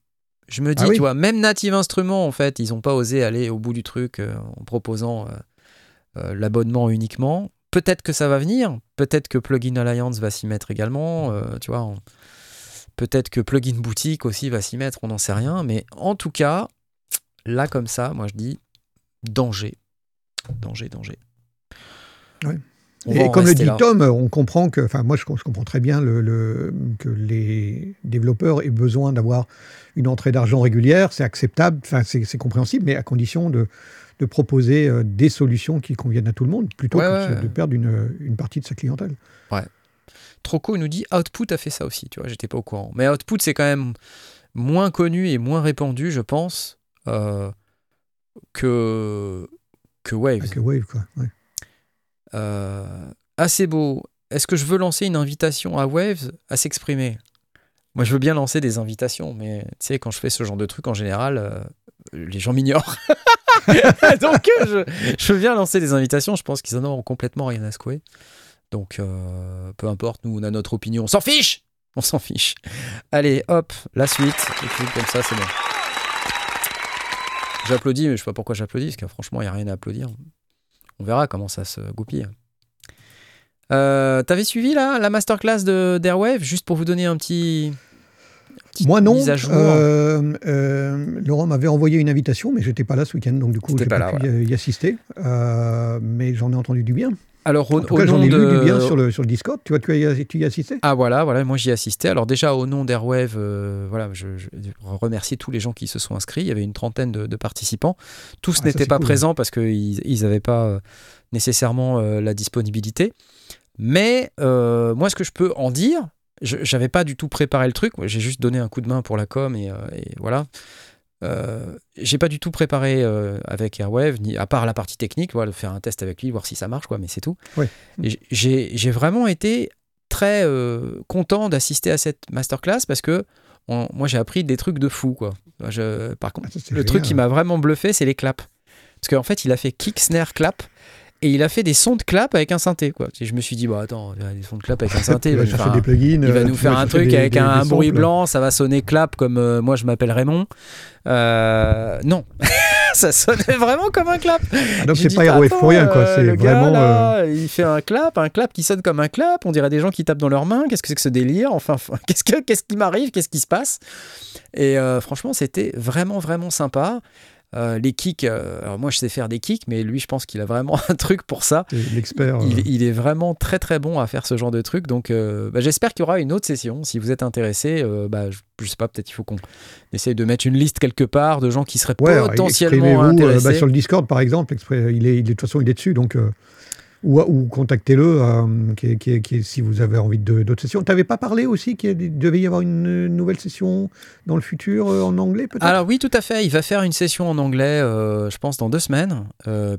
je me dis, Ah oui. tu vois, même Native Instruments, en fait, ils n'ont pas osé aller au bout du truc euh, en proposant euh, euh, l'abonnement uniquement. Peut-être que ça va venir, peut-être que Plugin Alliance va s'y mettre également, euh, tu vois. Peut-être que Plugin Boutique aussi va s'y mettre, on n'en sait rien. Mais en tout cas, là, comme ça, moi je dis danger. Danger, danger. Et comme le dit là. Tom, on comprend que, enfin moi je, je comprends très bien le, le- que les développeurs aient besoin d'avoir une entrée d'argent régulière, c'est acceptable, enfin c'est compréhensible, mais à condition de, de proposer euh, des solutions qui conviennent à tout le monde, plutôt Ouais, que ouais. de perdre une, une partie de sa clientèle. Troco nous dit Output a fait ça aussi, tu vois, j'étais pas au courant. Mais Output, c'est quand même moins connu et moins répandu, je pense, euh, que, que Wave, quoi. ouais. Euh, assez beau. Est-ce que je veux lancer une invitation à Waves à s'exprimer? Moi, je veux bien lancer des invitations, mais tu sais, quand je fais ce genre de truc, en général, euh, les gens m'ignorent. Donc, euh, je, je veux bien lancer des invitations. Je pense qu'ils en ont complètement rien à secouer. Donc, euh, peu importe, nous, on a notre opinion. On s'en fiche On s'en fiche. Allez, hop, la suite. Et puis, comme ça, c'est bon. J'applaudis, mais je sais pas pourquoi j'applaudis, parce que franchement, il n'y a rien à applaudir. On verra comment ça se goupille. Euh, T'avais suivi là, la masterclass de d'Airwave, juste pour vous donner un petit. Moi non, mise à jour. euh, euh, Laurent m'avait envoyé une invitation, mais j'étais pas là ce week-end, donc du coup j'ai pas pas, là, pu y- y assister. Mais j'en ai entendu du bien. Alors, au, En tout au cas, j'en nom ai de. lu du bien sur le, sur le Discord. Tu vois, tu y as, tu y as assisté? Ah voilà, voilà, moi j'y ai assisté. Alors déjà au nom d'Airwave, euh, voilà, je, je remercie tous les gens qui se sont inscrits. Il y avait une trentaine de, de participants. Tous Ah, n'étaient pas cool. présents parce qu'ils n'avaient pas euh, nécessairement euh, la disponibilité. Mais euh, moi, ce que je peux en dire, je j'avais pas du tout préparé le truc. J'ai juste donné un coup de main pour la com et, et voilà. Euh, j'ai pas du tout préparé euh, avec Airwave, ni à part la partie technique, voilà, de faire un test avec lui, voir si ça marche, quoi, mais c'est tout. J- J'ai vraiment été très euh, content d'assister à cette masterclass parce que on- moi j'ai appris des trucs de fou, quoi. Je- par contre, Ah, le génial. truc qui m'a vraiment bluffé, c'est les claps. Parce qu'en fait, il a fait kick, snare, clap. Et il a fait des sons de clap avec un synthé. Quoi. Et je me suis dit, bah attends, il y a des sons de clap avec un synthé. Il va vas nous faire chercher un- des plugins. il va euh, nous faire un truc des- avec des- un des bruit blanc, ça va sonner clap comme euh, moi je m'appelle Raymond. Euh, non, ça sonnait vraiment comme un clap. Ah, donc c'est pas attends, pour rien, quoi. C'est gars, vraiment. euh, Il fait un clap, un clap qui sonne comme un clap. On dirait des gens qui tapent dans leurs mains. Qu'est-ce que c'est que ce délire? Enfin, enfin, qu'est-ce, que, qu'est-ce qui m'arrive? Qu'est-ce qui se passe? Et euh, franchement, c'était vraiment, vraiment sympa. Euh, les kicks, euh, alors moi je sais faire des kicks, mais lui je pense qu'il a vraiment un truc pour ça. l'expert. euh, Il, est vraiment très très bon à faire ce genre de truc. Donc bah, j'espère qu'il y aura une autre session. Si vous êtes intéressé, bah, je, je sais pas, peut-être il faut qu'on essaye de mettre une liste quelque part de gens qui seraient Ouais, alors, potentiellement exprimez-vous, euh, intéressés. bah, sur le Discord, par exemple, il est, il est- de toute façon, il est dessus, donc ou, contactez-le euh, qui si vous avez envie d'autres sessions. Tu n'avais pas parlé aussi qu'il devait y avoir une euh, nouvelle session dans le futur euh, en anglais, peut-être? Alors oui, tout à fait. Il va faire une session en anglais, je pense, dans deux semaines,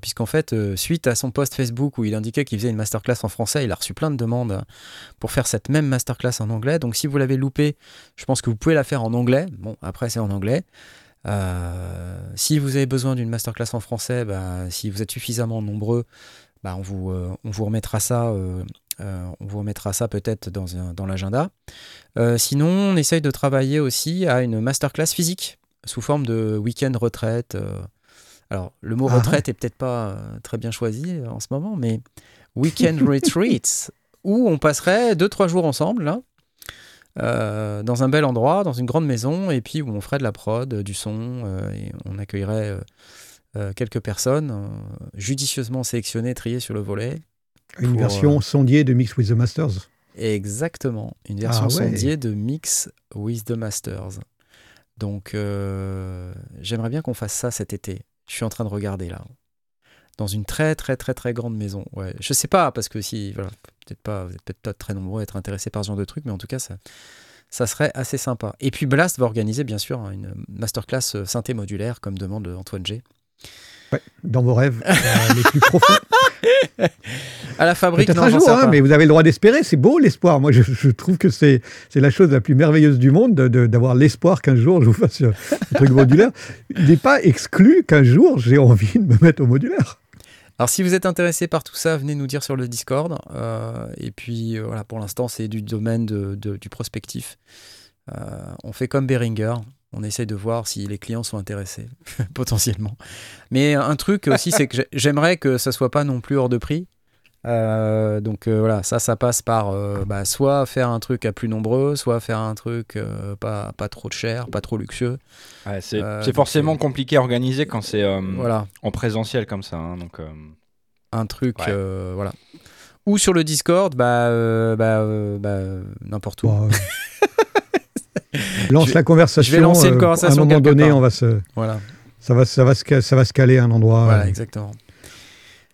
puisqu'en fait, suite à son post Facebook où il indiquait qu'il faisait une masterclass en français, il a reçu plein de demandes pour faire cette même masterclass en anglais. Donc si vous l'avez loupé, je pense que vous pouvez la faire en anglais. Bon, après c'est en anglais. Si vous avez besoin d'une masterclass en français, bah, si vous êtes suffisamment nombreux, bah, on, vous, euh, on vous remettra ça. euh, euh, on vous remettra ça peut-être dans, dans l'agenda. Euh, sinon, on essaye de travailler aussi à une masterclass physique sous forme de week-end retraite. euh. Alors, le mot Ah. retraite est peut-être pas très bien choisi en ce moment, mais week-end retreats, où on passerait deux, trois jours ensemble, là, euh, dans un bel endroit, dans une grande maison, et puis où on ferait de la prod, du son, et on accueillerait quelques personnes euh, judicieusement sélectionnées, triées sur le volet. Une pour, version sondier de Mix with the Masters. Exactement, une version Ah ouais. sondier de Mix with the Masters. Donc, euh, j'aimerais bien qu'on fasse ça cet été. Je suis en train de regarder là. Dans une très très très très grande maison. Ouais, je sais pas parce que si voilà, peut-être pas, vous êtes peut-être pas très nombreux à être intéressés par ce genre de truc, mais en tout cas ça, ça serait assez sympa. Et puis Blast va organiser bien sûr hein, une masterclass euh, synthé modulaire comme demande Antoine G. Ouais, dans vos rêves euh, les plus profonds. À la fabrique, non, un jour, hein, mais vous avez le droit d'espérer. C'est beau l'espoir. Moi, je, je trouve que c'est c'est la chose la plus merveilleuse du monde de- de- d'avoir l'espoir qu'un jour je vous fasse euh, un truc modulaire. Il n'est pas exclu qu'un jour j'ai envie de me mettre au modulaire. Alors si vous êtes intéressé par tout ça, venez nous dire sur le Discord. Euh, et puis euh, voilà, pour l'instant c'est du domaine de- de- du prospectif. Euh, on fait comme Behringer, on essaye de voir si les clients sont intéressés, potentiellement. Mais un truc aussi, c'est que j'ai- j'aimerais que ça soit pas non plus hors de prix. Euh, donc euh, voilà, ça, ça passe par euh, bah, soit faire un truc à plus nombreux, soit faire un truc euh, pas, pas trop cher, pas trop luxueux. Ouais, c'est Euh, forcément compliqué à organiser quand c'est euh, Voilà. en présentiel comme ça. hein, donc, euh, un truc Ouais. euh, voilà Ou sur le Discord, bah, euh, bah, euh, bah, n'importe où. Euh, lance Je- la conversation. je vais lancer une euh, conversation À un moment donné, part. on va se, Voilà. ça, va, ça, va se, ca- ça va se caler à un endroit. Voilà, exactement.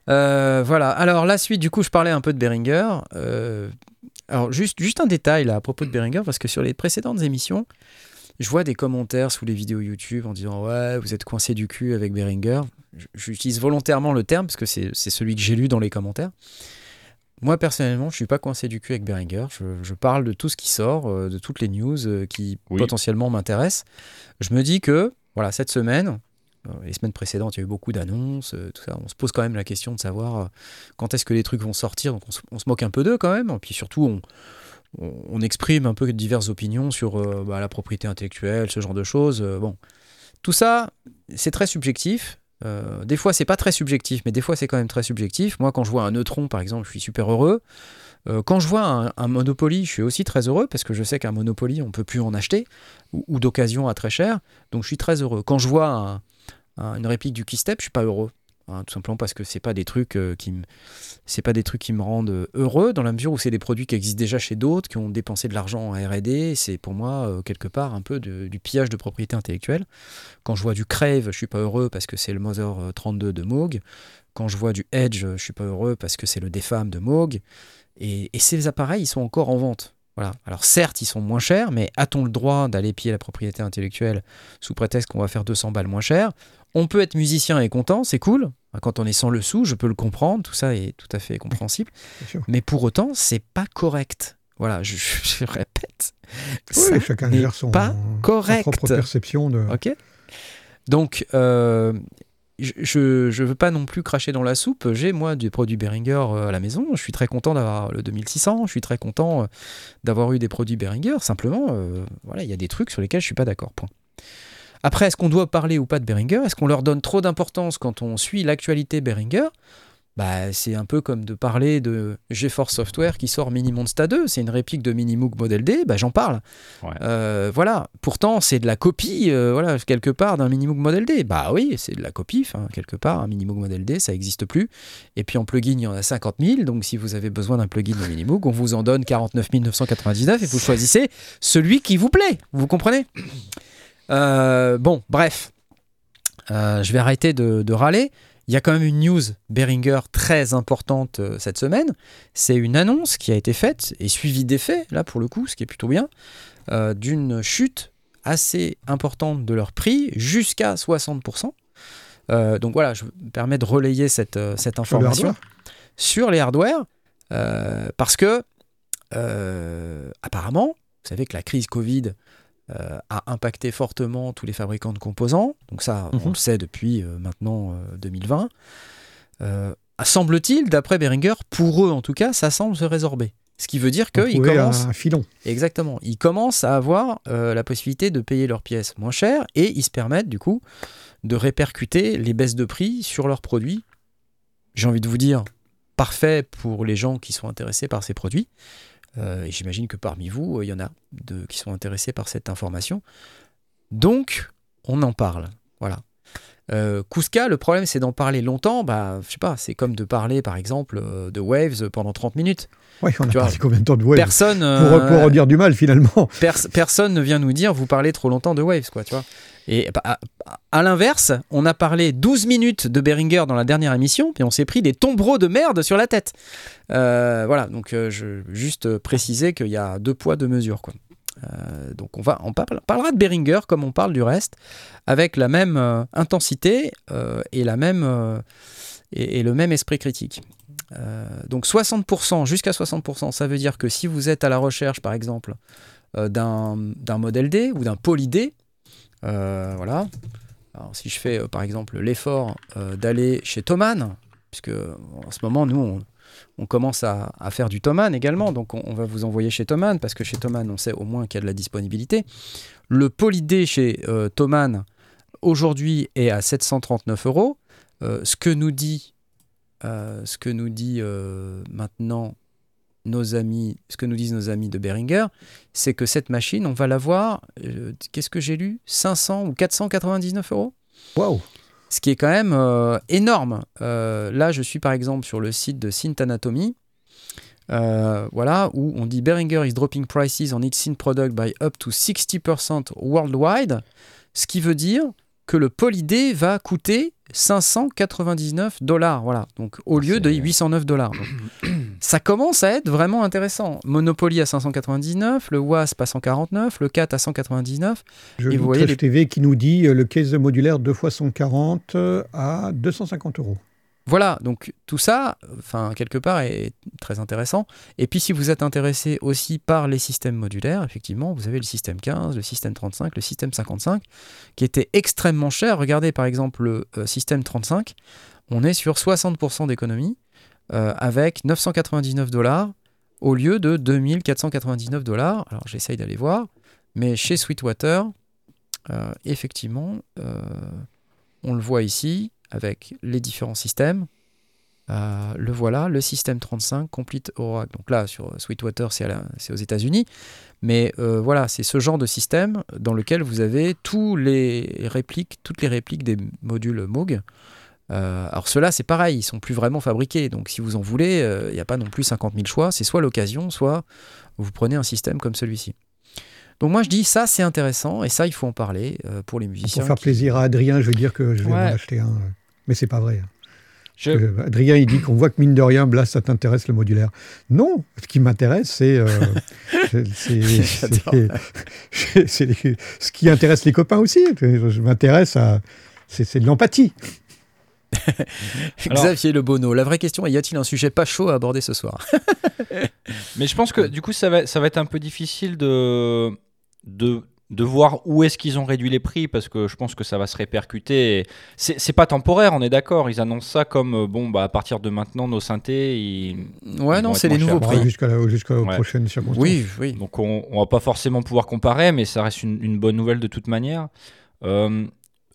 Euh, voilà. Alors la suite, du coup, je parlais un peu de Behringer. Euh, alors juste, juste un détail là à propos de Behringer, parce que sur les précédentes émissions, je vois des commentaires sous les vidéos YouTube en disant ouais, vous êtes coincé du cul avec Behringer. J- J'utilise volontairement le terme parce que c'est celui que j'ai lu dans les commentaires. Moi personnellement, je suis pas coincé du cul avec Behringer. Je, je parle de tout ce qui sort, euh, de toutes les news euh, qui Oui. potentiellement m'intéressent. Je me dis que voilà cette semaine, euh, les semaines précédentes, il y a eu beaucoup d'annonces, tout ça. On se pose quand même la question de savoir quand est-ce que les trucs vont sortir. Donc on se, on se moque un peu d'eux quand même. Et puis surtout, on, on, on exprime un peu diverses opinions sur bah, la propriété intellectuelle, ce genre de choses. Bon, tout ça, c'est très subjectif. Euh, des fois, c'est pas très subjectif, mais des fois, c'est quand même très subjectif. Moi, quand je vois un neutron, par exemple, je suis super heureux. Euh, quand je vois un, Monopoly, je suis aussi très heureux parce que je sais qu'un Monopoly, on peut plus en acheter ou, d'occasion à très cher. Donc, je suis très heureux. Quand je vois un- un- une réplique du Keystep, je suis pas heureux. Hein, tout simplement parce que c'est pas des trucs euh, qui c'est pas des trucs qui me rendent euh, heureux dans la mesure où c'est des produits qui existent déjà chez d'autres qui ont dépensé de l'argent en R&D c'est pour moi euh, quelque part un peu du pillage de propriété intellectuelle. Quand je vois du Crave je suis pas heureux parce que c'est le Mother euh, 32 de Moog. Quand je vois du Edge je suis pas heureux parce que c'est le Defam de Moog. Et, et ces appareils ils sont encore en vente. Voilà. Alors certes, ils sont moins chers, mais a-t-on le droit d'aller piller la propriété intellectuelle sous prétexte qu'on va faire 200 balles moins cher? On peut être musicien et content, c'est cool. Quand on est sans le sou, je peux le comprendre, tout ça est tout à fait compréhensible. Mais pour autant, c'est pas correct. Voilà, je, répète. Oui, chacun gère son, pas sa correct. propre perception de. Ok. Donc, euh, je ne veux pas non plus cracher dans la soupe. J'ai, moi, des produits Behringer euh, à la maison. Je suis très content d'avoir le 2600. Je suis très content euh, d'avoir eu des produits Behringer. Simplement, euh, voilà, il y a des trucs sur lesquels je suis pas d'accord. Point. Après, est-ce qu'on doit parler ou pas de Behringer Est-ce qu'on leur donne trop d'importance quand on suit l'actualité Behringer bah, c'est un peu comme de parler de GeForce Software qui sort Mini Monsta 2, c'est une réplique de Minimoog Model D, bah, j'en parle. Ouais. Euh, voilà, pourtant c'est de la copie, euh, voilà, quelque part d'un Minimoog Model D. Bah oui, c'est de la copie, enfin, quelque part, un Minimoog Model D, ça n'existe plus. Et puis en plugin, il y en a 50 000, donc si vous avez besoin d'un plugin de Minimoog, on vous en donne 49 999 et vous choisissez celui qui vous plaît, vous comprenez? Euh, Bon, bref, Euh, je vais arrêter de, de râler. Il y a quand même une news Behringer très importante euh, cette semaine. C'est une annonce qui a été faite et suivie des faits, là pour le coup, ce qui est plutôt bien, d'une chute assez importante de leur prix, jusqu'à 60%. Euh, donc voilà, je me permets de relayer cette, cette information sur les hardware, parce que apparemment, vous savez que la crise Covid euh, a impacté fortement tous les fabricants de composants, donc ça on Mhm. le sait depuis euh, maintenant euh, 2020. Euh, semble-t-il, d'après Behringer, pour eux en tout cas, ça semble se résorber. Ce qui veut dire qu'ils commencent, un filon. exactement, ils commencent à avoir la possibilité de payer leurs pièces moins cher et ils se permettent du coup de répercuter les baisses de prix sur leurs produits. J'ai envie de vous dire, parfait pour les gens qui sont intéressés par ces produits. Euh, et j'imagine que parmi vous, euh, il y en a de, qui sont intéressés par cette information. Donc, on en parle. Voilà. Euh, Kuzka, le problème, c'est d'en parler longtemps. Bah, je sais pas, c'est comme de parler, par exemple, euh, de Waves pendant 30 minutes. Oui, on a Tu vois, parlé combien de temps de web Personne, pour, euh, pour dire du mal finalement. pers- personne ne vient nous dire vous parlez trop longtemps de Waves, quoi, tu vois. Et bah, à, l'inverse, on a parlé 12 minutes de Behringer dans la dernière émission, puis on s'est pris des tombereaux de merde sur la tête. Euh, voilà, donc euh, je juste préciser qu'il y a deux poids, deux mesures. Euh, donc on va on parle- parlera de Behringer comme on parle du reste, avec la même euh, intensité et la même et, le même esprit critique. Donc 60%, jusqu'à 60%, ça veut dire que si vous êtes à la recherche, par exemple, d'un modèle D ou d'un poly D, voilà. Alors, si je fais, euh, par exemple, l'effort euh, d'aller chez Thomann, puisque en ce moment, nous, on, commence à, faire du Thomann également, donc on, va vous envoyer chez Thomann, parce que chez Thomann, on sait au moins qu'il y a de la disponibilité. Le poly D chez euh, aujourd'hui, est à 739 euros. Euh, ce que nous dit, euh, ce que nous dit euh, maintenant nos amis, ce que nous disent nos amis de Behringer, c'est que cette machine, on va l'avoir, euh, qu'est-ce que j'ai lu 500 ou 499 euros Waouh ce qui est quand même euh, énorme. Euh, là, je suis par exemple sur le site de Synth Anatomy. Euh, voilà, où on dit Behringer is dropping prices on its scene product by up to 60% worldwide, ce qui veut dire que le Poly va coûter 599 dollars, voilà, donc au lieu de 809 dollars. Ça commence à être vraiment intéressant. Monopoly à 599, le WASP à 149, le 4 à 199. Je Et vous voyez les- TV qui nous dit euh, le case modulaire 2 x 140 euh, à 250 euros. Voilà, donc tout ça, enfin quelque part, est très intéressant. Et puis si vous êtes intéressé aussi par les systèmes modulaires, effectivement, vous avez le système 15, le système 35, le système 55, qui étaient extrêmement chers. Regardez par exemple le euh, système 35, on est sur 60% d'économie euh, avec 999 dollars au lieu de 2499 dollars. Alors j'essaye d'aller voir, mais chez Sweetwater, euh, effectivement, on le voit ici avec les différents systèmes. Euh, le voilà, le système 35 Complete Oracle. Donc là, sur Sweetwater, c'est aux États-Unis. Mais euh, voilà, c'est ce genre de système dans lequel vous avez les répliques, toutes les répliques des modules Moog. Euh, alors ceux-là, c'est pareil, ils sont plus vraiment fabriqués. Donc si vous en voulez, il n'y a pas non plus 50 000 choix. C'est soit l'occasion, soit vous prenez un système comme celui-ci. Donc moi je dis ça c'est intéressant et ça il faut en parler euh, pour les musiciens. Pour faire qui- plaisir à Adrien, je vais dire que je vais Ouais. en acheter un. Mais c'est pas vrai. Je- Euh, Adrien, il dit qu'on voit que mine de rien, Blas, ça t'intéresse le modulaire. Non, ce qui m'intéresse, c'est euh, ce qui intéresse les copains aussi. Je, je m'intéresse à. C'est de l'empathie. Alors- Xavier Le Bono, la vraie question est y a-t-il un sujet pas chaud à aborder ce soir Mais je pense que du coup, ça va, ça va être un peu difficile de, de, de voir où est-ce qu'ils ont réduit les prix parce que je pense que ça va se répercuter. C'est c'est pas temporaire, on est d'accord. Ils annoncent ça comme euh, bon, bah, à partir de maintenant, nos synthés. Ils... Ouais, Ils non, vont c'est les nouveaux prix. Ouais, Jusqu'à la, jusqu'à la Ouais. prochaine circonstance. Oui, oui. Donc on, on va pas forcément pouvoir comparer, mais ça reste une, une bonne nouvelle de toute manière. Euh,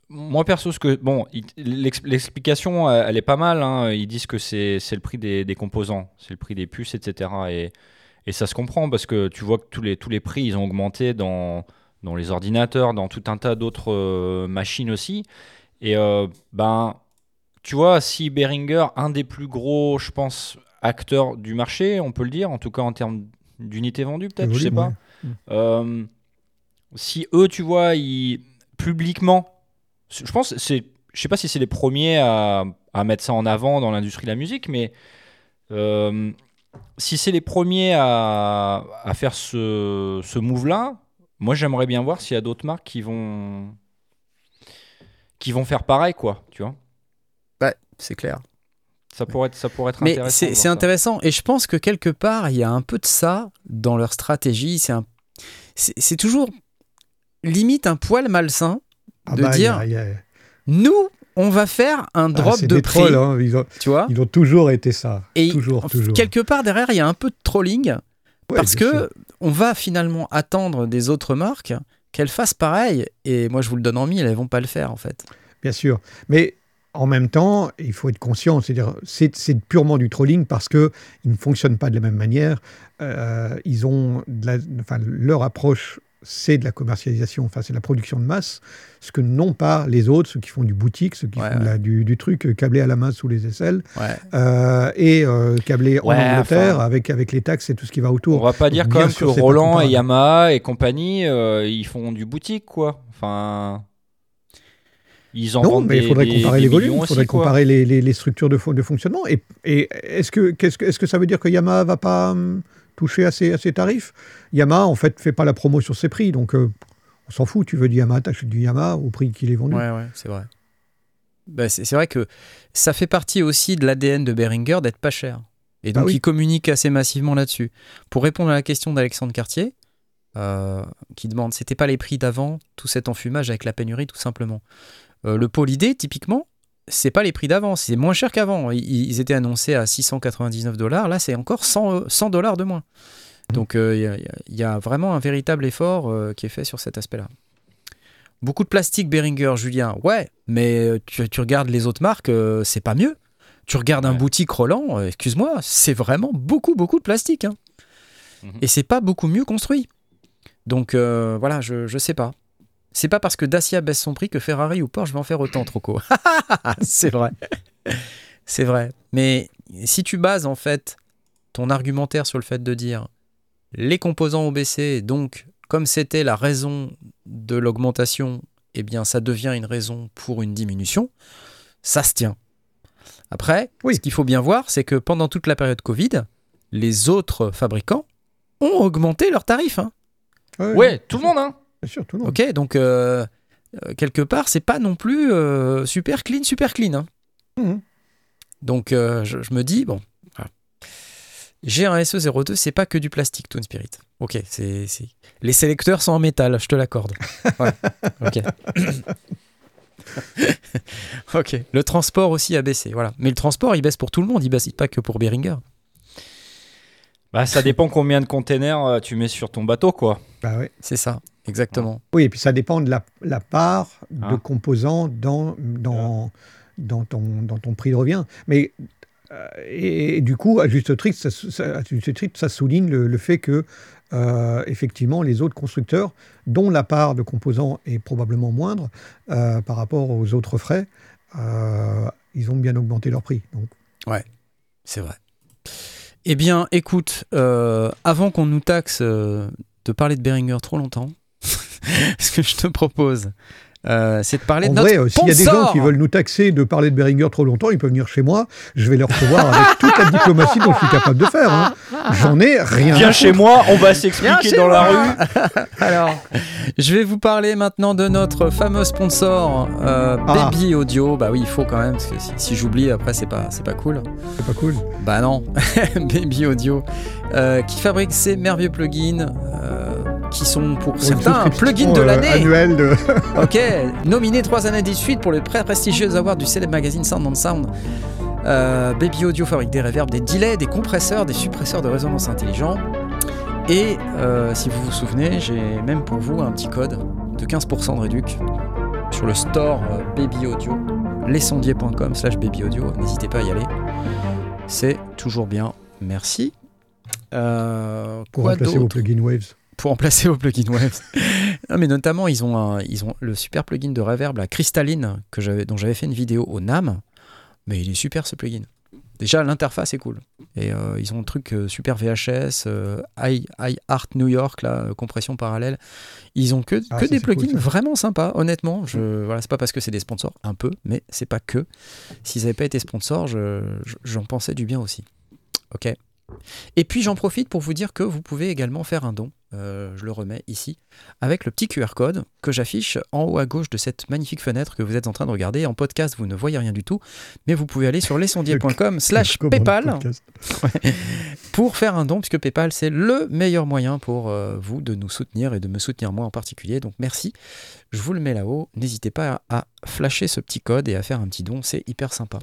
moi perso, ce que bon, l'explication, elle, est pas mal. hein. Ils disent que c'est le prix des, des composants, c'est le prix des puces, etc. Et, et ça se comprend parce que tu vois que tous les tous les prix ils ont augmenté dans dans les ordinateurs, dans tout un tas d'autres euh, machines aussi. Et euh, ben, tu vois, si Behringer, un des plus gros, je pense, acteurs du marché, on peut le dire, en tout cas en termes d'unités vendues, peut-être, je sais pas. Euh, si eux, tu vois, ils, publiquement, je pense, c'est, je sais pas si c'est les premiers à, à mettre ça en avant dans l'industrie de la musique, mais euh, si c'est les premiers à, à faire ce, ce move-là, moi j'aimerais bien voir s'il y a d'autres marques qui vont qui vont faire pareil, quoi, tu vois. Ouais, c'est clair. Ça pourrait être, ça pourrait être Mais intéressant. c'est intéressant et je pense que quelque part il y a un peu de ça dans leur stratégie. C'est un- c'est c'est toujours limite un poil malsain Ah de bah, y dire a- il y a- nous on va faire un Ah, drop c'est de des prix, trolls, hein. ils, ont, tu vois. ils ont toujours été ça. Et toujours, toujours. quelque part derrière il y a un peu de trolling Ouais, parce que sûr. on va finalement attendre des autres marques qu'elles fassent pareil et moi je vous le donne en mille elles vont pas le faire en fait. Bien sûr. Mais en même temps, il faut être conscient, c'est-à-dire c'est c'est purement du trolling parce que ils ne fonctionnent pas de la même manière. Euh, ils ont de la- enfin, leur approche, c'est de la commercialisation, enfin c'est de la production de masse, ce que n'ont pas les autres, ceux qui font du boutique, ceux qui Ouais, font la- du, du truc euh, câblé à la main sous les aisselles Ouais. euh, et euh, câblé en Angleterre enfin, avec avec les taxes et tout ce qui va On autour. va pas dire quand même que Roland et. Yamaha et compagnie, euh, ils font du boutique, quoi. Enfin, ils en Non, vendent mais il faudrait des- comparer des les volumes, il faudrait aussi, comparer les, les- les structures de, fon- de fonctionnement. Et, et est-ce que, que ça veut dire que Yamaha va pas hum, toucher à ses, à ses tarifs Yamaha, en fait, fait pas la promo sur ses prix, donc euh, on s'en fout. Tu veux du Yamaha, t'achètes du Yamaha au prix qu'il est vendu. Ouais, ouais, c'est vrai. Bah, c'est vrai que ça fait partie aussi de l'ADN de Behringer d'être pas cher. Et donc, Ah oui. il communique assez massivement là-dessus. Pour répondre à la question d'Alexandre Cartier, euh, qui demande c'était pas les prix d'avant, tout cet enfumage avec la pénurie, tout simplement. Euh, le Polydé, typiquement, c'est pas les prix d'avant, c'est moins cher qu'avant. Ils, étaient annoncés à 699 dollars, là, c'est encore 100 100 dollars de moins. Donc, euh, il y a- y, y vraiment un véritable effort euh, qui est fait sur cet aspect-là. Beaucoup de plastique Behringer, Julien. Ouais, mais euh, tu, tu regardes les autres marques, euh, c'est pas mieux. Tu regardes un boutique Roland, euh, excuse-moi, c'est vraiment beaucoup, beaucoup de plastique. hein. Mhm. Et c'est pas beaucoup mieux construit. Donc euh, voilà, je, je sais pas. C'est pas parce que Dacia baisse son prix que Ferrari ou Porsche va en faire autant, Troco. c'est vrai. c'est vrai. Mais si tu bases en fait ton argumentaire sur le fait de dire les composants ont baissé, donc comme c'était la raison de l'augmentation, eh bien ça devient une raison pour une diminution, ça se tient. Après, Oui. ce qu'il faut bien voir, c'est que pendant toute la période Covid, les autres fabricants ont augmenté leurs tarifs. hein. Ouais, Ouais, tout le monde, hein. Bien sûr, tout le monde. Ok, donc euh, euh, quelque part, c'est pas non plus euh, super clean, super clean. hein. Mhm. Donc euh, je, je me dis, bon, voilà. j'ai un SE02, c'est pas que du plastique, Twin Spirit. Ok, c'est, c'est- les sélecteurs sont en métal, je te l'accorde. Ouais, ok. ok, le transport aussi a baissé, voilà. Mais le transport, il baisse pour tout le monde, il baisse pas que pour Behringer. Bah, ça dépend combien de containers euh, tu mets sur ton bateau, quoi. Bah ouais. C'est ça, exactement. Oui, et puis ça dépend de la, la part de Ah. composants dans, dans, dans, ton, dans ton prix de revient. Mais euh, et, et du coup, à juste titre, ça, ça- à juste titre, ça souligne le, le fait que euh, effectivement, les autres constructeurs, dont la part de composants est probablement moindre euh, par rapport aux autres frais, euh, ils ont bien augmenté leur prix. Donc, C'est vrai. Eh bien, écoute, euh, avant qu'on nous taxe euh, de parler de Behringer trop longtemps, ce que je te propose, euh, c'est de parler en de notre vrai, euh, s'il y a des gens qui veulent nous taxer de parler de Behringer trop longtemps, ils peuvent venir chez moi. Je vais les recevoir avec toute la diplomatie dont je suis capable de faire. hein. J'en ai rien. Viens chez moi, on va s'expliquer dans la rue. Alors, je vais vous parler maintenant de notre fameux sponsor euh, Ah. Baby Audio. Bah oui, il faut quand même, parce que si, si j'oublie, après, c'est pas, c'est pas cool. C'est pas cool. Bah non, Baby Audio, euh, qui fabrique ces merveilleux plugins, euh, qui sont pour certains un plugin de euh, l'année. annuelle de- Ok, nominé trois années de suite pour le très prestigieux award du célèbre magazine Sound on Sound. Euh, Baby Audio fabrique des reverbs, des delays, des compresseurs, des suppresseurs de résonance intelligents. Et euh, si vous vous souvenez, j'ai même pour vous un petit code de 15% de réduc sur le store euh, Baby Audio, lesondiers.com slash Baby Audio. N'hésitez pas à y aller. C'est toujours bien. Merci. Euh, pour remplacer vos plugins Waves. Pour remplacer vos plugins non, mais notamment, ils ont, un- ils ont le super plugin de reverb, la Crystalline, que j'avais, dont j'avais fait une vidéo au NAM. Mais il est super ce plugin. Déjà, l'interface est cool. Et euh, ils ont un truc euh, super VHS, euh, I, Art New York, là, euh, compression parallèle. Ils ont que, Ah, que des cool, plugins vraiment sympas, honnêtement. Je, voilà, c'est pas parce que c'est des sponsors, un peu, mais c'est pas que. S'ils n'avaient pas été sponsors, je- je- j'en pensais du bien aussi. Ok. Et puis j'en profite pour vous dire que vous pouvez également faire un don. Euh, je le remets ici avec le petit QR code que j'affiche en haut à gauche de cette magnifique fenêtre que vous êtes en train de regarder. En podcast, vous ne voyez rien du tout, mais vous pouvez aller sur lesondiers.com slash PayPal pour faire un don, puisque PayPal, c'est le meilleur moyen pour euh, vous de nous soutenir et de me soutenir moi en particulier. Donc merci, je vous le mets là-haut. N'hésitez pas à flasher ce petit code et à faire un petit don, c'est hyper sympa.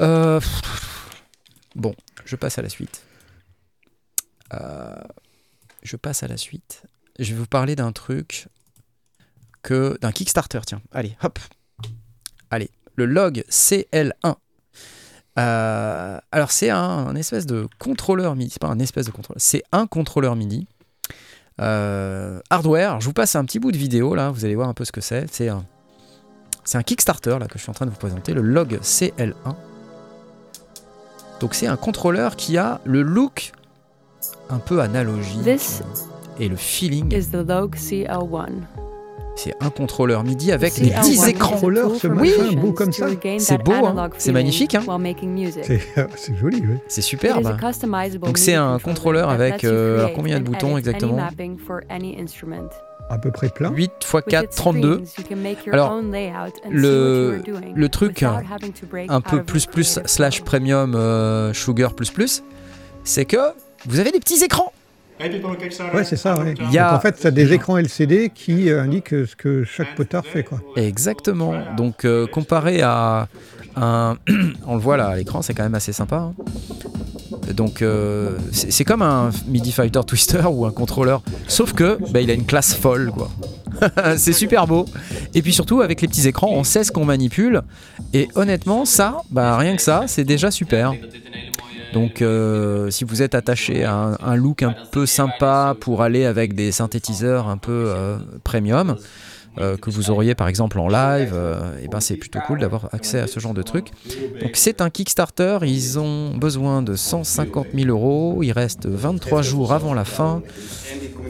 Euh, Bon, je passe à la suite. Euh, je passe à la suite. Je vais vous parler d'un truc que d'un Kickstarter. Tiens, allez, hop. Allez, le log CL1. Euh, alors c'est un, espèce de contrôleur MIDI, c'est pas un espèce de contrôleur, c'est un contrôleur MIDI euh, hardware. Je vous passe un petit bout de vidéo là, vous allez voir un peu ce que c'est. C'est un, c'est un Kickstarter là que je suis en train de vous présenter, le log CL1. Donc c'est un contrôleur qui a le look un peu analogique This et le feeling. is the Logue CL1. C'est un contrôleur MIDI avec The des CL1 petits is a écrans. Contrôleur, tool ce musicians beau comme to ça. C'est beau, hein. C'est magnifique, hein. music. C'est joli, oui. C'est superbe. customizable Donc c'est un contrôleur avec, euh, alors combien de boutons exactement. À peu près plein. 8 x With 4, its 32. screens, you can make your Alors, le- le truc without having to break un peu plus plus slash premium euh, sugar plus plus, c'est que vous avez des petits écrans. Ouais, c'est ça, ouais. Il y a- Donc, en fait, ça des écrans LCD qui euh, indiquent euh, ce que chaque potard fait, quoi. Exactement. Donc euh, comparé à un, on le voit là à l'écran, c'est quand même assez sympa. hein. Donc euh, c'est c'est comme un MIDI Fighter Twister ou un contrôleur, sauf que bah, il a une classe folle quoi. c'est super beau. Et puis surtout avec les petits écrans, on sait ce qu'on manipule. Et honnêtement, ça, bah rien que ça, c'est déjà super. Donc euh, si vous êtes attaché à un, un look un peu sympa pour aller avec des synthétiseurs un peu euh, premium, euh, que vous auriez par exemple en live, et ben c'est plutôt cool d'avoir accès à ce genre de truc. Donc c'est un Kickstarter, ils ont besoin de 150 000 euros, il reste 23 jours avant la fin,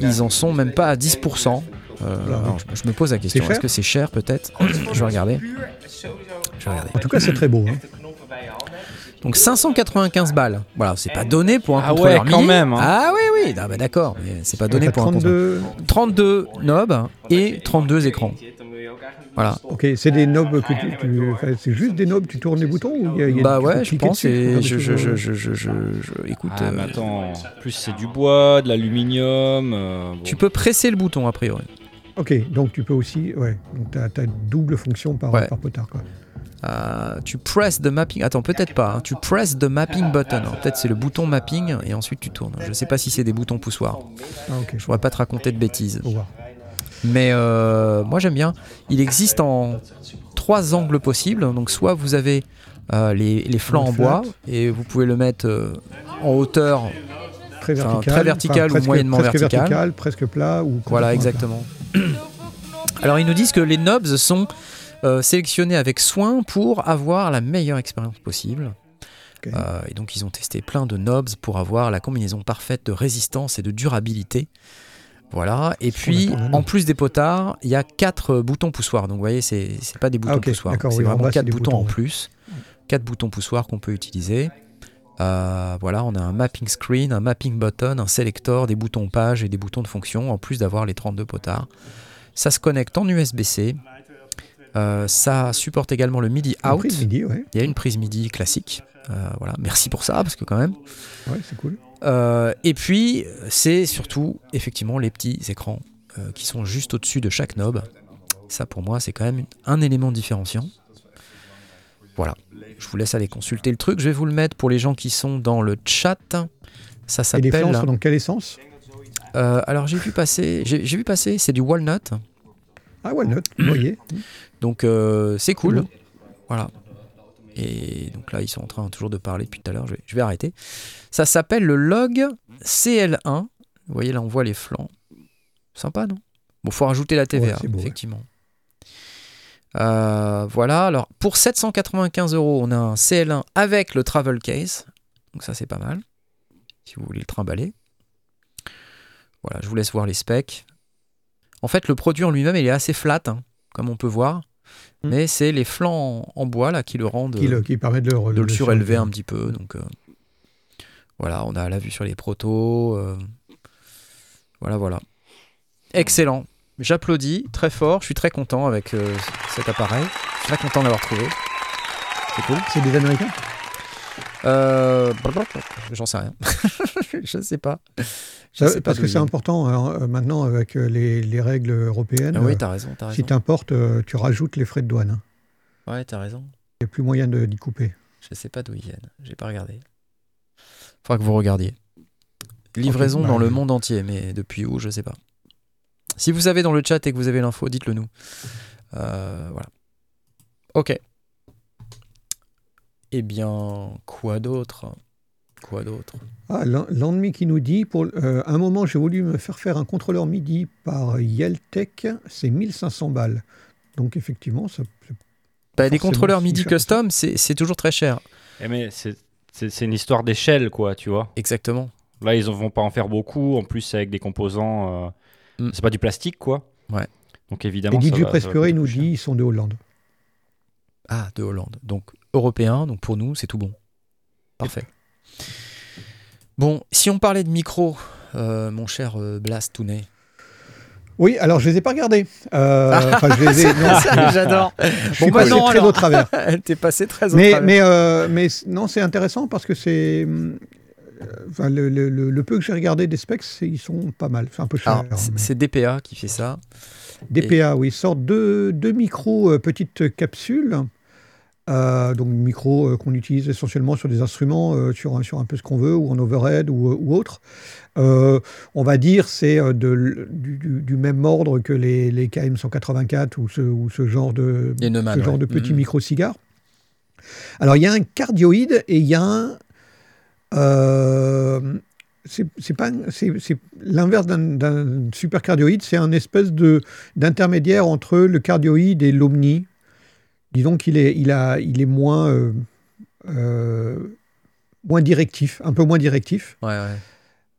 ils en sont même pas à 10%. Euh, alors, je, me pose la question, est-ce que c'est cher peut-être? Je vais regarder. Je vais regarder. En tout cas, c'est très beau. hein. Donc 595 balles. Voilà, c'est pas donné pour un Ah contrôleur ouais, quand même, hein. Ah oui, oui, ah bah d'accord, mais c'est pas donné T'as pour un contrôleur. 32. 32 knobs et 32 écrans. Voilà. Ok, c'est des knobs que tu. c'est juste des knobs, tu tournes les boutons ou il y a, y a- Bah ouais, je pense. Et je, je, je, je, je, je- je- écoute, Ah, mais euh, attends, en plus c'est du bois, de l'aluminium. euh, bon. tu peux presser le bouton a priori. Ok, donc tu peux aussi. Ouais, donc tu as, double fonction par, Ouais. par potard. Quoi. Euh, tu press the mapping. Attends, peut-être pas. hein. Tu press the mapping button. Alors, Peut-être c'est le bouton mapping et ensuite tu tournes. Je sais pas si c'est des boutons poussoirs. Ah, ok, Je voudrais pas te raconter de bêtises. Mais euh, moi j'aime bien. Il existe en trois angles possibles. Donc soit vous avez euh, les, les flancs en bois et vous pouvez le mettre en hauteur. Très Enfin, vertical. très vertical ou presque- moyennement presque vertical. presque plat. Ou Voilà, exactement. Alors ils nous disent que les knobs sont euh, sélectionnés avec soin pour avoir la meilleure expérience possible. Euh, et donc ils ont testé plein de knobs pour avoir la combinaison parfaite de résistance et de durabilité. Voilà. Et puis, en plus des potards, il y a quatre euh, boutons poussoirs. Donc, vous voyez, c'est pas des boutons Ah, poussoirs. C'est oui, vraiment bas, quatre boutons, en boutons, ouais. plus. Quatre boutons poussoirs qu'on peut utiliser. Euh, voilà, on a un mapping screen, un mapping button, un selector, des boutons page et des boutons de fonction, en plus d'avoir les 32 potards. Ça se connecte en USB-C. Euh, ça supporte également le MIDI out. prise MIDI, ouais, Il y a une prise MIDI classique. Euh, voilà, merci pour ça, parce que quand même. ouais c'est cool. Euh, et puis, c'est surtout, effectivement, les petits écrans qui sont juste au-dessus de chaque knob. Ça, pour moi, c'est quand même un élément différenciant. Voilà. Je vous laisse aller consulter le truc. Je vais vous le mettre pour les gens qui sont dans le chat. Ça Et les flancs s'appelle. sont dans quel essence? Alors, j'ai vu passer. J'ai vu passer. C'est du walnut. Ah, Walnut, vous voyez. Donc, euh, c'est cool. Voilà. Et donc là, ils sont en train toujours de parler depuis tout à l'heure. Je vais, je vais arrêter. Ça s'appelle le log CL1. Vous voyez, là, on voit les flancs. Sympa, non? Bon, faut rajouter la TVA, Ouais, c'est beau, ouais. effectivement. Euh, voilà. Alors, pour 795 euros, on a un CL1 avec le travel case. Donc, ça, c'est pas mal. Si vous voulez le trimballer. Voilà, je vous laisse voir les specs. En fait, le produit en lui-même, il est assez flat, hein, comme on peut voir. Mm. Mais c'est les flancs en, en bois là qui le rendent Qui, le, qui permet de le, de le surélever surélever. un petit peu. Donc euh, voilà, on a la vue sur les protos. euh, voilà, voilà. Excellent. J'applaudis très fort. Je suis très content avec euh, cet appareil. Je suis très content de l'avoir trouvé. C'est cool. C'est des Américains? Euh, J'en sais rien. je sais pas. Je Ça- sais pas Parce que c'est important hein, euh, maintenant avec euh, les, les règles européennes. Ah oui, euh, t'as raison, t'as si raison. tu importes, tu rajoutes les frais de douane. hein. Ouais, t'as raison. Il n'y a plus moyen d'y couper. Je sais pas d'où ils viennent. J'ai pas regardé. Faudra que vous regardiez. Livraison Ok, bah, dans le monde entier, mais depuis où, je sais pas. Si vous avez dans le chat et que vous avez l'info, dites-le nous. Euh, voilà. Ok. Eh bien, quoi d'autre? Quoi d'autre? Ah, Landmi qui nous dit, pour euh, un moment j'ai voulu me faire faire un contrôleur MIDI par Yeltec, c'est 1500 balles. Donc effectivement, ça, bah, Des contrôleurs MIDI cher. custom, c'est c'est toujours très cher. Eh, mais c'est une histoire d'échelle, quoi, tu vois. Exactement. Là, ils ne vont pas en faire beaucoup. En plus, c'est avec des composants. euh, Mm. C'est pas du plastique, quoi. Ouais. Donc Et évidemment. DJ ça va Prescuré nous dit, ils sont de Hollande. Ah, de Hollande. Donc européen, donc pour nous, c'est tout bon. Parfait. Bon, si on parlait de micro, euh, mon cher euh, Blast Tounet. Oui, alors je les ai pas regardés. Euh, enfin, je les ai. J'adore. je suis Bon, bah passé non, très alors. au travers. Elle t'est passée très au mais, travers. mais, euh, non, c'est intéressant parce que c'est. Enfin, le, le- le- le peu que j'ai regardé des specs, ils sont pas mal. C'est un peu cher. C'est- mais- DPA qui fait ça. DPA, oui, ils sortent deux, deux micros petites capsules. Euh, donc micros euh, qu'on utilise essentiellement sur des instruments, euh, sur, un- sur un peu ce qu'on veut, ou en overhead ou, ou autre. On va dire c'est du, du- du même ordre que les, les KM184 ou ce, ou ce genre de, Les Neumann, ce genre ouais. de petits Mhm. micro-cigares. Alors il y a un cardioïde et il y a un... c'est pas c'est l'inverse d'un- d'un supercardioïde, c'est un espèce de d'intermédiaire entre le cardioïde et l'omni. Disons qu'il est il a il est moins euh, euh, moins directif, un peu moins directif. Ouais, ouais.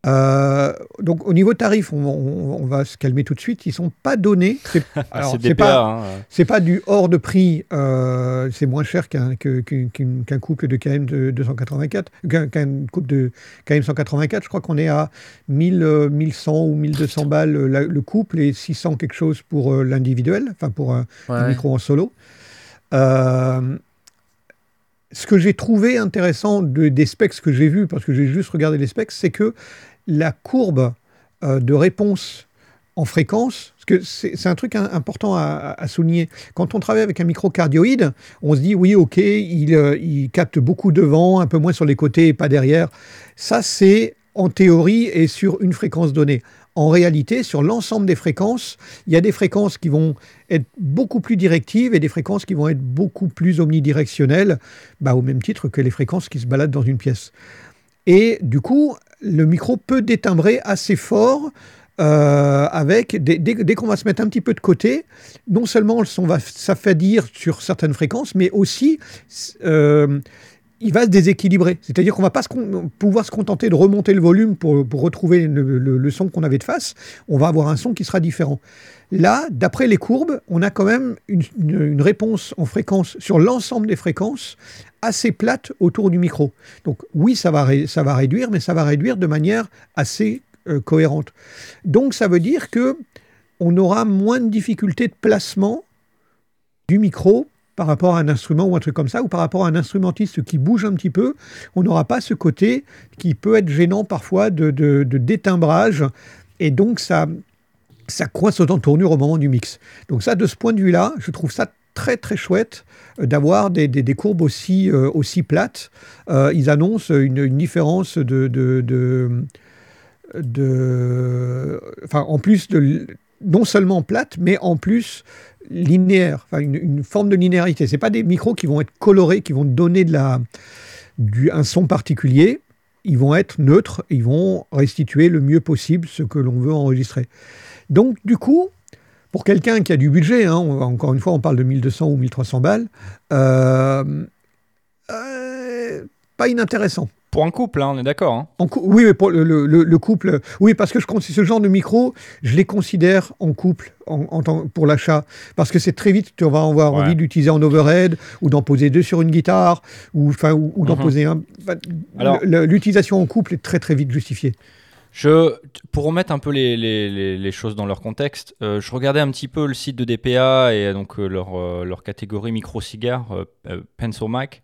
Euh, donc au niveau tarif, on, on- on va se calmer tout de suite. Ils sont pas donnés. C'est alors, DPA. pas hein. c'est pas du hors de prix. euh, c'est moins cher qu'un couple de KM de 284, qu'un qu'un couple de KM 184. Je crois qu'on est à 1000, euh, 1100 ou 1200 balles la- le couple et 600 quelque chose pour l'individuel, enfin pour un, micro en solo. Euh, ce que j'ai trouvé intéressant de, des specs que j'ai vus, parce que j'ai juste regardé les specs, c'est que la courbe euh, de réponse en fréquence, parce que c'est un truc important à, à souligner. Quand on travaille avec un microcardioïde, on se dit oui, ok, il, euh, il capte beaucoup devant, un peu moins sur les côtés et pas derrière. Ça, c'est en théorie et sur une fréquence donnée. En réalité, sur l'ensemble des fréquences, il y a des fréquences qui vont être beaucoup plus directives et des fréquences qui vont être beaucoup plus omnidirectionnelles, bah, au même titre que les fréquences qui se baladent dans une pièce. Et du coup, le micro peut détimbrer assez fort euh, avec, dès, dès- qu'on va se mettre un petit peu de côté, non seulement le son va s'affadir sur certaines fréquences, mais aussi euh, il va se déséquilibrer. C'est-à-dire qu'on va pas pouvoir se contenter de remonter le volume pour, retrouver le, son qu'on avait de face. On va avoir un son qui sera différent. Là, d'après les courbes, on a quand même une, réponse en fréquence sur l'ensemble des fréquences assez plate autour du micro. Donc oui, ça va, ça va réduire, mais ça va réduire de manière assez euh, cohérente. Donc ça veut dire que on aura moins de difficultés de placement du micro par rapport à un instrument ou un truc comme ça, ou par rapport à un instrumentiste qui bouge un petit peu, on n'aura pas ce côté qui peut être gênant parfois de, détimbrage, et donc ça, ça coince autant de tournure au moment du mix. Donc ça, de ce point de vue-là, je trouve ça très très chouette euh, d'avoir des, des- courbes aussi, euh, aussi plates. Euh, ils annoncent une, différence de... de, de- enfin, en plus de non seulement plate, mais en plus linéaire, une, forme de linéarité. C'est pas des micros qui vont être colorés, qui vont donner de la, du, un son particulier. Ils vont être neutres, ils vont restituer le mieux possible ce que l'on veut enregistrer. Donc, du coup, pour quelqu'un qui a du budget, hein, encore une fois, on parle de 1200 ou 1300 balles, euh, euh, pas inintéressant. Pour un couple, hein, on est d'accord. hein. Oui, mais pour le, le- le- le couple, oui, parce que je ce genre de micro, je les considère en couple en, en tant- pour l'achat, parce que c'est très vite, tu vas avoir Ouais. envie d'utiliser en overhead ou d'en poser deux sur une guitare ou ou, ou d'en Mhm. poser un. L'utilisation en couple est très très vite justifiée. Je, pour remettre un peu les, les- les- les choses dans leur contexte, euh, je regardais un petit peu le site de DPA et donc euh, leur, euh, leur catégorie micro-cigare, euh, euh, Pencil Mac.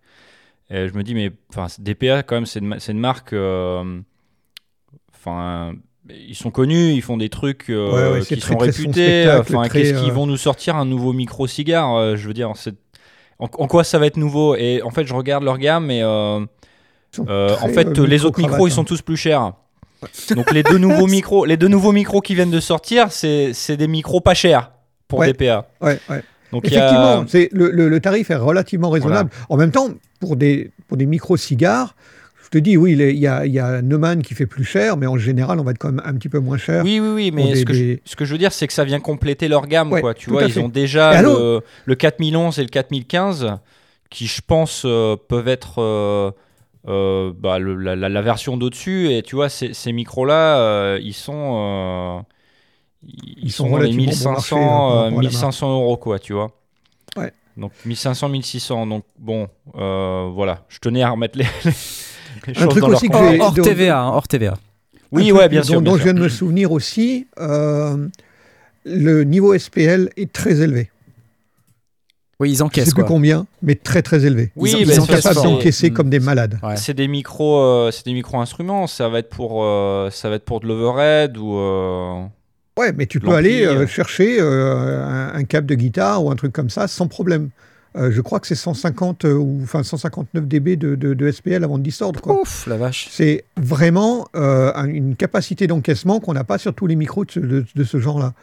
Et je me dis, mais DPA, quand même, c'est une, marque. euh, Enfin, ils sont connus, ils font des trucs euh, Ouais, ouais, c'est qui très, sont très réputés. Enfin, qu'est-ce qu'ils euh, vont nous sortir un nouveau micro-cigare euh, Je veux dire, en, en quoi ça va être nouveau? Et en fait, je regarde leur gamme et. en fait, les autres micros, ils sont hein. tous plus chers. Donc les deux nouveaux micros, les deux nouveaux micros qui viennent de sortir, c'est c'est des micros pas chers pour Ouais. DPA. Ouais, ouais. Donc a- Effectivement, c'est le, le- le tarif est relativement raisonnable. En même temps, pour des, pour des micro-cigares, je te dis, oui, il y a, il y a Neumann qui fait plus cher, mais en général, on va être quand même un petit peu moins cher. Oui, oui, oui, mais des- ce, que des- Je, ce que je veux dire, c'est que ça vient compléter leur gamme, Ouais, quoi. Tu vois, ils fait. ont déjà le, le 4011 et le 4015 qui, je pense, euh, peuvent être euh, euh, bah, le- la, la- la version d'au-dessus. Et tu vois, ces, ces micros-là, ils sont. Ils, Ils sont sont les relativement bon marché, 1500, hein, euh, 1500 euros, quoi, tu vois. Ouais. Donc 1500, 1600. Donc bon, euh, voilà. Je tenais à remettre les, les Un choses truc dans leur aussi que contexte. j'ai- Hors de- TVA, hein, hors TVA. Oui, Un ouais, bien dont, sûr. bien dont je viens de me souvenir aussi, euh, le niveau SPL est très élevé. Oui, ils Je ne encaissent sais plus quoi. combien, mais très très élevé. Oui, Ils- Ils ils sont encaissent capables d'encaisser Mm. comme des malades. Ouais. C'est des micros, euh, c'est des micros instruments. Ça va être pour, euh, ça va être pour de l'overhead ou. Ouais, mais tu peux aller euh, chercher euh, un, un câble de guitare ou un truc comme ça sans problème. Euh, je crois que c'est 150 euh, ou enfin 159 dB de, de- de SPL avant de distordre. Quoi. Ouf, la vache. C'est vraiment un- une capacité d'encaissement qu'on n'a pas sur tous les micros de ce, de- de ce genre-là.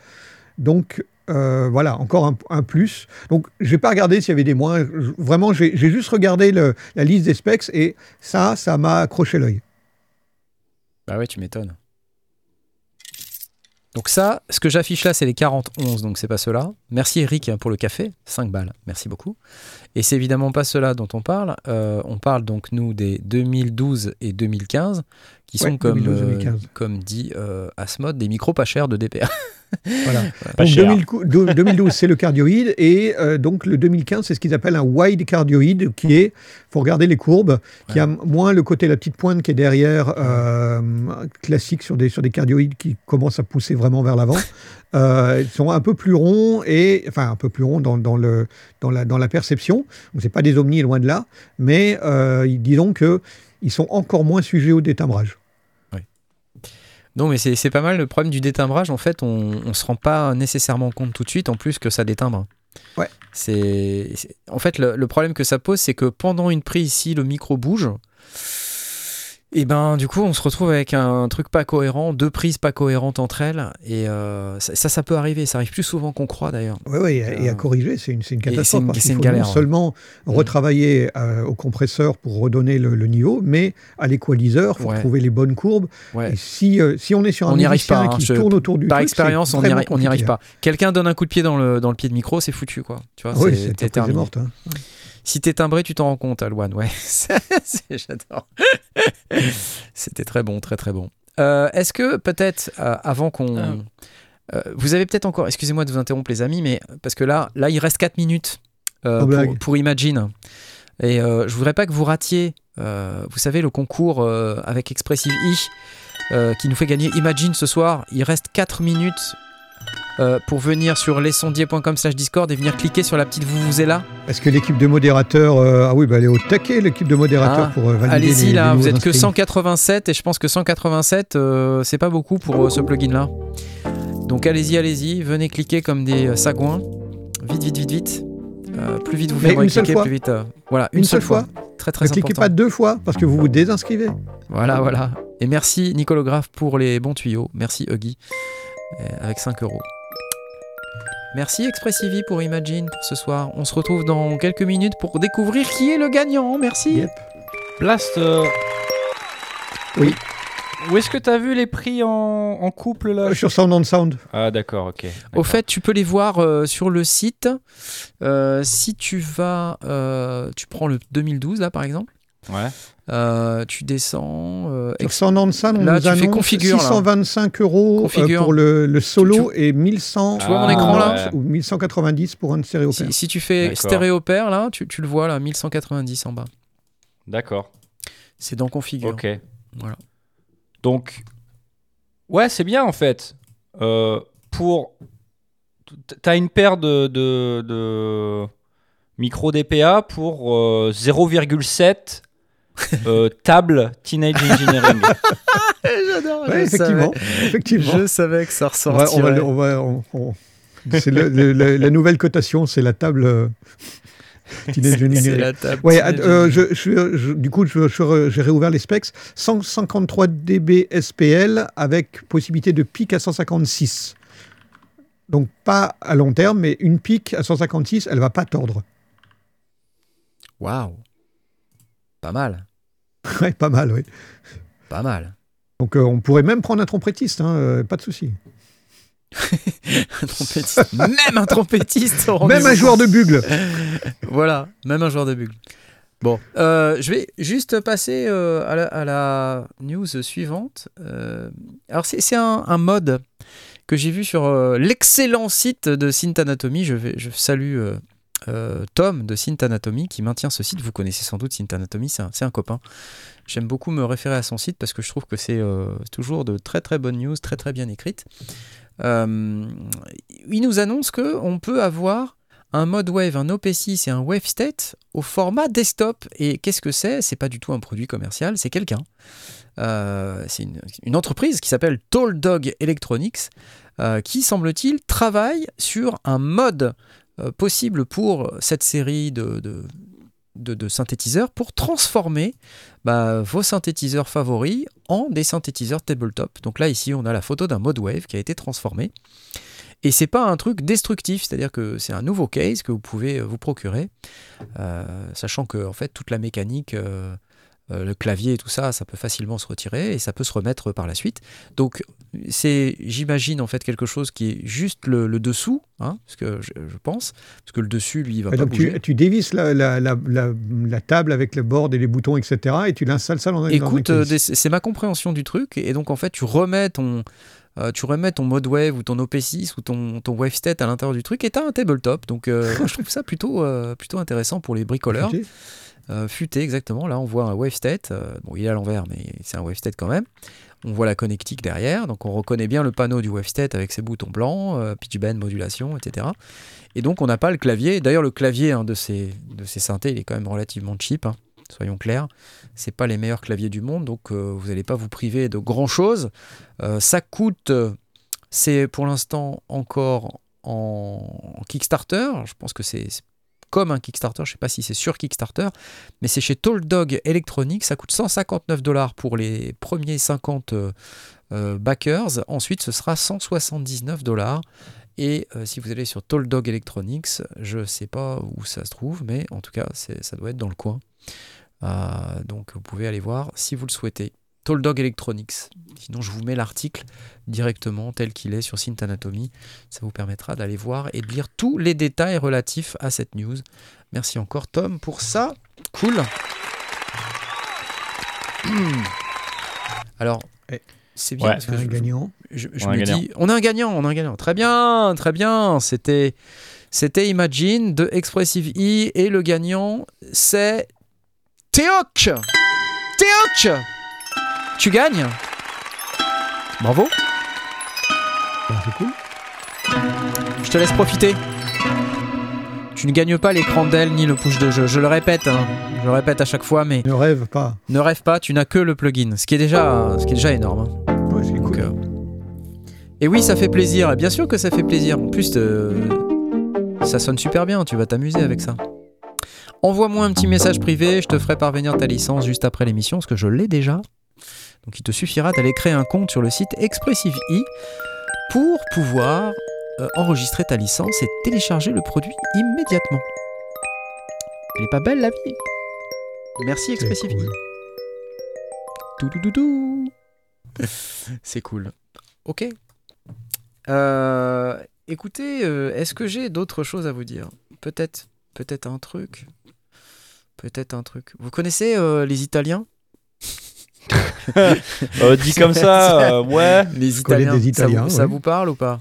Donc voilà, encore un, un plus. Donc j'ai pas regardé s'il y avait des moins. Je- Vraiment, j'ai j'ai juste regardé le- la liste des specs et ça, ça m'a accroché l'œil. Bah ouais, tu m'étonnes. Donc ça, ce que j'affiche là, c'est les 40-11, donc c'est pas ceux-là. Merci Eric hein, pour le café, 5 balles, merci beaucoup. Et c'est évidemment pas ceux-là dont on parle. Euh, on parle donc, nous, des 2012 et 2015, qui sont, comme, 2012, euh, 2015. comme dit euh, Asmod, des micros pas chers de DPA. Voilà. Pas Donc, cher. 2000 cou- de- 2012, c'est le cardioïde. Et euh, donc, le 2015, c'est ce qu'ils appellent un wide cardioïde, qui est, faut regarder les courbes, qui a moins le côté, la petite pointe qui est derrière, euh, classique sur des, sur des cardioïdes qui commencent à pousser vraiment vers l'avant. Euh, ils sont un peu plus ronds, et, enfin, un peu plus ronds dans, dans le, dans, la, dans la perception. Donc, c'est pas des omnis, loin de là. Mais euh, disons qu'ils sont encore moins sujets au détimbrage. Non, mais c'est c'est pas mal. Le problème du détimbrage, en fait, on, on se rend pas nécessairement compte tout de suite, en plus que ça détimbre. Ouais. C'est c'est- en fait le, le problème que ça pose, c'est que pendant une prise, si le micro bouge, et ben du coup, on se retrouve avec un truc pas cohérent, deux prises pas cohérentes entre elles, et euh, ça, ça, ça peut arriver. Ça arrive plus souvent qu'on croit d'ailleurs. Oui, oui, et à Euh, corriger, c'est une, une c'est catastrophe. une- parce c'est qu'il une faut galère, non seulement Mm. retravailler euh, au compresseur pour redonner le, le niveau, mais à l'équaliseur, faut Ouais. trouver les bonnes courbes. Ouais. Et si, euh, si on est sur un On arrive pas, hein, qui je- tourne autour du Par truc, expérience, on n'y arrive pas. Quelqu'un donne un coup de pied dans le, dans le pied de micro, c'est foutu quoi. Tu vois. Oui, c'est- morte. hein. Si t'es timbré, tu t'en rends compte, Alouane. Ouais, C'est- j'adore. C'était très bon, très très bon. Euh, Est-ce que peut-être euh, avant qu'on, Ah. Euh, vous avez peut-être encore, excusez-moi de vous interrompre les amis, mais parce que là, là, il reste 4 minutes euh, pour, Imagine. Et euh, je voudrais pas que vous ratiez, euh, vous savez, le concours euh, avec Expressive I euh, qui nous fait gagner Imagine ce soir. Il reste 4 minutes euh, pour venir sur lesondiers.com slash Discord et venir cliquer sur la petite vous vous êtes là. Est-ce que l'équipe de modérateurs, euh, ah oui, bah, elle est au taquet, l'équipe de modérateurs Ah, pour euh, valider Allez-y là, les vous êtes que inscrits. 187 et je pense que 187 euh, c'est pas beaucoup pour ce plugin là. Donc allez-y, allez-y, venez cliquer comme des sagouins. Vite, vite, vite, vite. Plus vite vous seule cliquer, plus vite. voilà, une, Une seule seule fois. fois. Très très Ne cliquez pas deux fois parce que vous vous désinscrivez. Voilà, voilà. Et merci Nicolographe pour les bons tuyaux. Merci Huggy avec 5 euros. Merci Expressivi pour Imagine pour ce soir. On se retrouve dans quelques minutes pour découvrir qui est le gagnant. Merci. Yep. Blast. euh, Oui. Où est-ce que t'as vu les prix en, en couple là? Euh, Sur Sound on Sound. Ah d'accord, ok. Au fait, tu peux les voir euh, sur le site. Euh, si tu vas, euh, tu prends le 2012 là par exemple, Ouais. Euh, tu descends. euh, Sur Sound on Là, nous tu fais annonce configure, là. 625 euros euh, pour le, le solo et 1100 Tu vois mon Ah, écran, là ouais. ou 1190 pour un stéréo si, si tu fais D'accord. stéréo pair là, tu, tu le vois là, 1190 en bas. D'accord. C'est dans configure. Ok. Voilà. Donc, ouais, c'est bien en fait. Euh, pour, t'as une paire de, de, de micro DPA pour euh, 0,7 euh, table Teenage Engineering. J'adore. Ouais, effectivement, effectivement. Je savais que ça On va- on va ressortirait. on va- on- on- c'est le- le- le- la nouvelle cotation, c'est la table euh, Teenage C'est Engineering. la table. Ouais, euh, Engineering. je, je- je- du coup, je- je- j'ai réouvert les specs. 153 dB SPL avec possibilité de pic à 156. Donc pas à long terme, mais une pique à 156, elle va pas tordre. Waouh. Pas mal. Ouais, pas mal, oui. Pas mal. Donc euh, on pourrait même prendre un trompettiste, hein, euh, pas de souci. Un trompettiste. même un trompettiste. Même un joueur de bugle. Voilà, même un joueur de bugle. Bon, euh, je vais juste passer euh, à, la, à la news suivante. Euh, alors, c'est un, un mode que j'ai vu sur l'excellent site de Synth Anatomy. Je, vais, je salue euh, Tom de Synth Anatomy qui maintient ce site. Vous connaissez sans doute Synth Anatomy, c'est un, copain. J'aime beaucoup me référer à son site parce que je trouve que c'est euh, toujours de très très bonnes news, très très bien écrites. Euh, il nous annonce que on peut avoir un mode wave, un OP6 et un wave state au format desktop. Et qu'est-ce que c'est? C'est pas du tout un produit commercial, c'est quelqu'un. C'est une, entreprise qui s'appelle Tall Dog Electronics qui, semble-t-il, travaille sur un mode possible pour cette série de, synthétiseurs pour transformer bah, vos synthétiseurs favoris en des synthétiseurs tabletop. Donc là, ici, on a la photo d'un mode wave qui a été transformé. Et c'est pas un truc destructif, c'est-à-dire que c'est un nouveau case que vous pouvez euh, vous procurer, euh, sachant que en fait toute la mécanique euh, euh, le clavier et tout ça, ça peut facilement se retirer et ça peut se remettre par la suite. Donc c'est, j'imagine en fait quelque chose qui est juste le, le dessous, hein, parce que je, je pense, parce que le dessus lui il va Et pas donc bouger. tu, tu dévisses la, la, la, la- la table avec le board et les boutons, etc. et tu l'installes ça dans un dans Écoute, euh, c'est ma compréhension du truc et donc en fait tu remets ton euh, tu remets ton mode wave ou ton OP6 ou ton, ton wave state à l'intérieur du truc et t'as un tabletop. Donc euh, je trouve ça plutôt, euh, plutôt intéressant pour les bricoleurs. Euh, futé, exactement. Là, on voit un wave state. euh, bon, il est à l'envers, mais c'est un wave state quand même. On voit la connectique derrière, donc on reconnaît bien le panneau du wave state avec ses boutons blancs, euh, pitch bend, modulation, etc. Et donc on n'a pas le clavier. D'ailleurs, le clavier hein, de, ces, de ces synthés, il est quand même relativement cheap. hein, soyons clairs. C'est pas les meilleurs claviers du monde, donc euh, vous n'allez pas vous priver de grand chose. Ça coûte, c'est pour l'instant encore en, Kickstarter. Je pense que c'est comme un Kickstarter. Je sais pas si c'est sur Kickstarter, mais c'est chez Tall Dog Electronics. Ça coûte 159 dollars pour les premiers 50 euh, euh, backers. Ensuite, ce sera 179 dollars. Et euh, si vous allez sur Tall Dog Electronics, je sais pas où ça se trouve, mais en tout cas, ça doit être dans le coin. Donc vous pouvez aller voir si vous le souhaitez. Tall Dog Electronics. Sinon, je vous mets l'article directement tel qu'il est sur Synth Anatomy. Ça vous permettra d'aller voir et de lire tous les détails relatifs à cette news. Merci encore Tom pour ça. Cool. Alors, c'est bien Ouais. parce que je- gagnant. je, je On a me un gagnant. dis, on a un gagnant, on a un gagnant. Très bien, très bien. C'était, c'était Imagine de Expressive E et le gagnant, c'est Théoc. Théoc, tu gagnes. Bravo. Bah, c'est cool. Je te laisse profiter. Tu ne gagnes pas l'écran d'elle ni le push de jeu. Je le répète, hein. je le répète à chaque fois, mais Ne rêve pas. ne rêve pas, tu n'as que le plugin, ce qui est déjà, ce qui est déjà énorme. hein. Ouais, c'est cool. euh, Et oui, ça fait plaisir. Et bien sûr que ça fait plaisir. En plus, euh, ça sonne super bien. Tu vas t'amuser avec ça. Envoie-moi un petit message privé. Je te ferai parvenir ta licence juste après l'émission, parce que je l'ai déjà. Donc, il te suffira d'aller créer un compte sur le site Expressive E pour pouvoir euh, enregistrer ta licence et télécharger le produit immédiatement. Elle est pas belle la vie? Merci Expressive E. cool. Tout, tout, tout, tout. C'est cool. Ok. Euh, écoutez, euh, est-ce que j'ai d'autres choses à vous dire? Peut-être, peut-être un truc. Peut-être un truc. Vous connaissez les Italiens? Euh, dit comme ça, euh, ouais. Les Italiens. des ça vous- ça, parle ou pas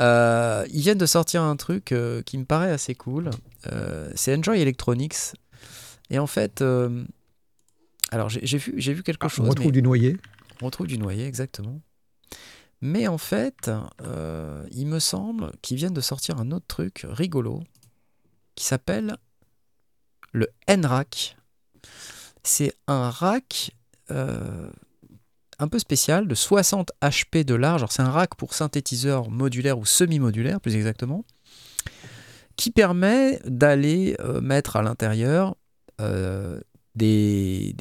Euh, Ils viennent de sortir un truc euh, qui me paraît assez cool. Euh, c'est Enjoy Electronics. Et en fait, euh, alors j'ai vu, quelque On chose. retrouve mais- du noyer. On retrouve du noyer, exactement. Mais en fait, euh, il me semble qu'ils viennent de sortir un autre truc rigolo qui s'appelle le N-Rack. C'est un rack euh, un peu spécial de 60 HP de large. C'est un rack pour synthétiseur modulaire ou semi-modulaire, plus exactement, qui permet d'aller euh, mettre à l'intérieur euh, des,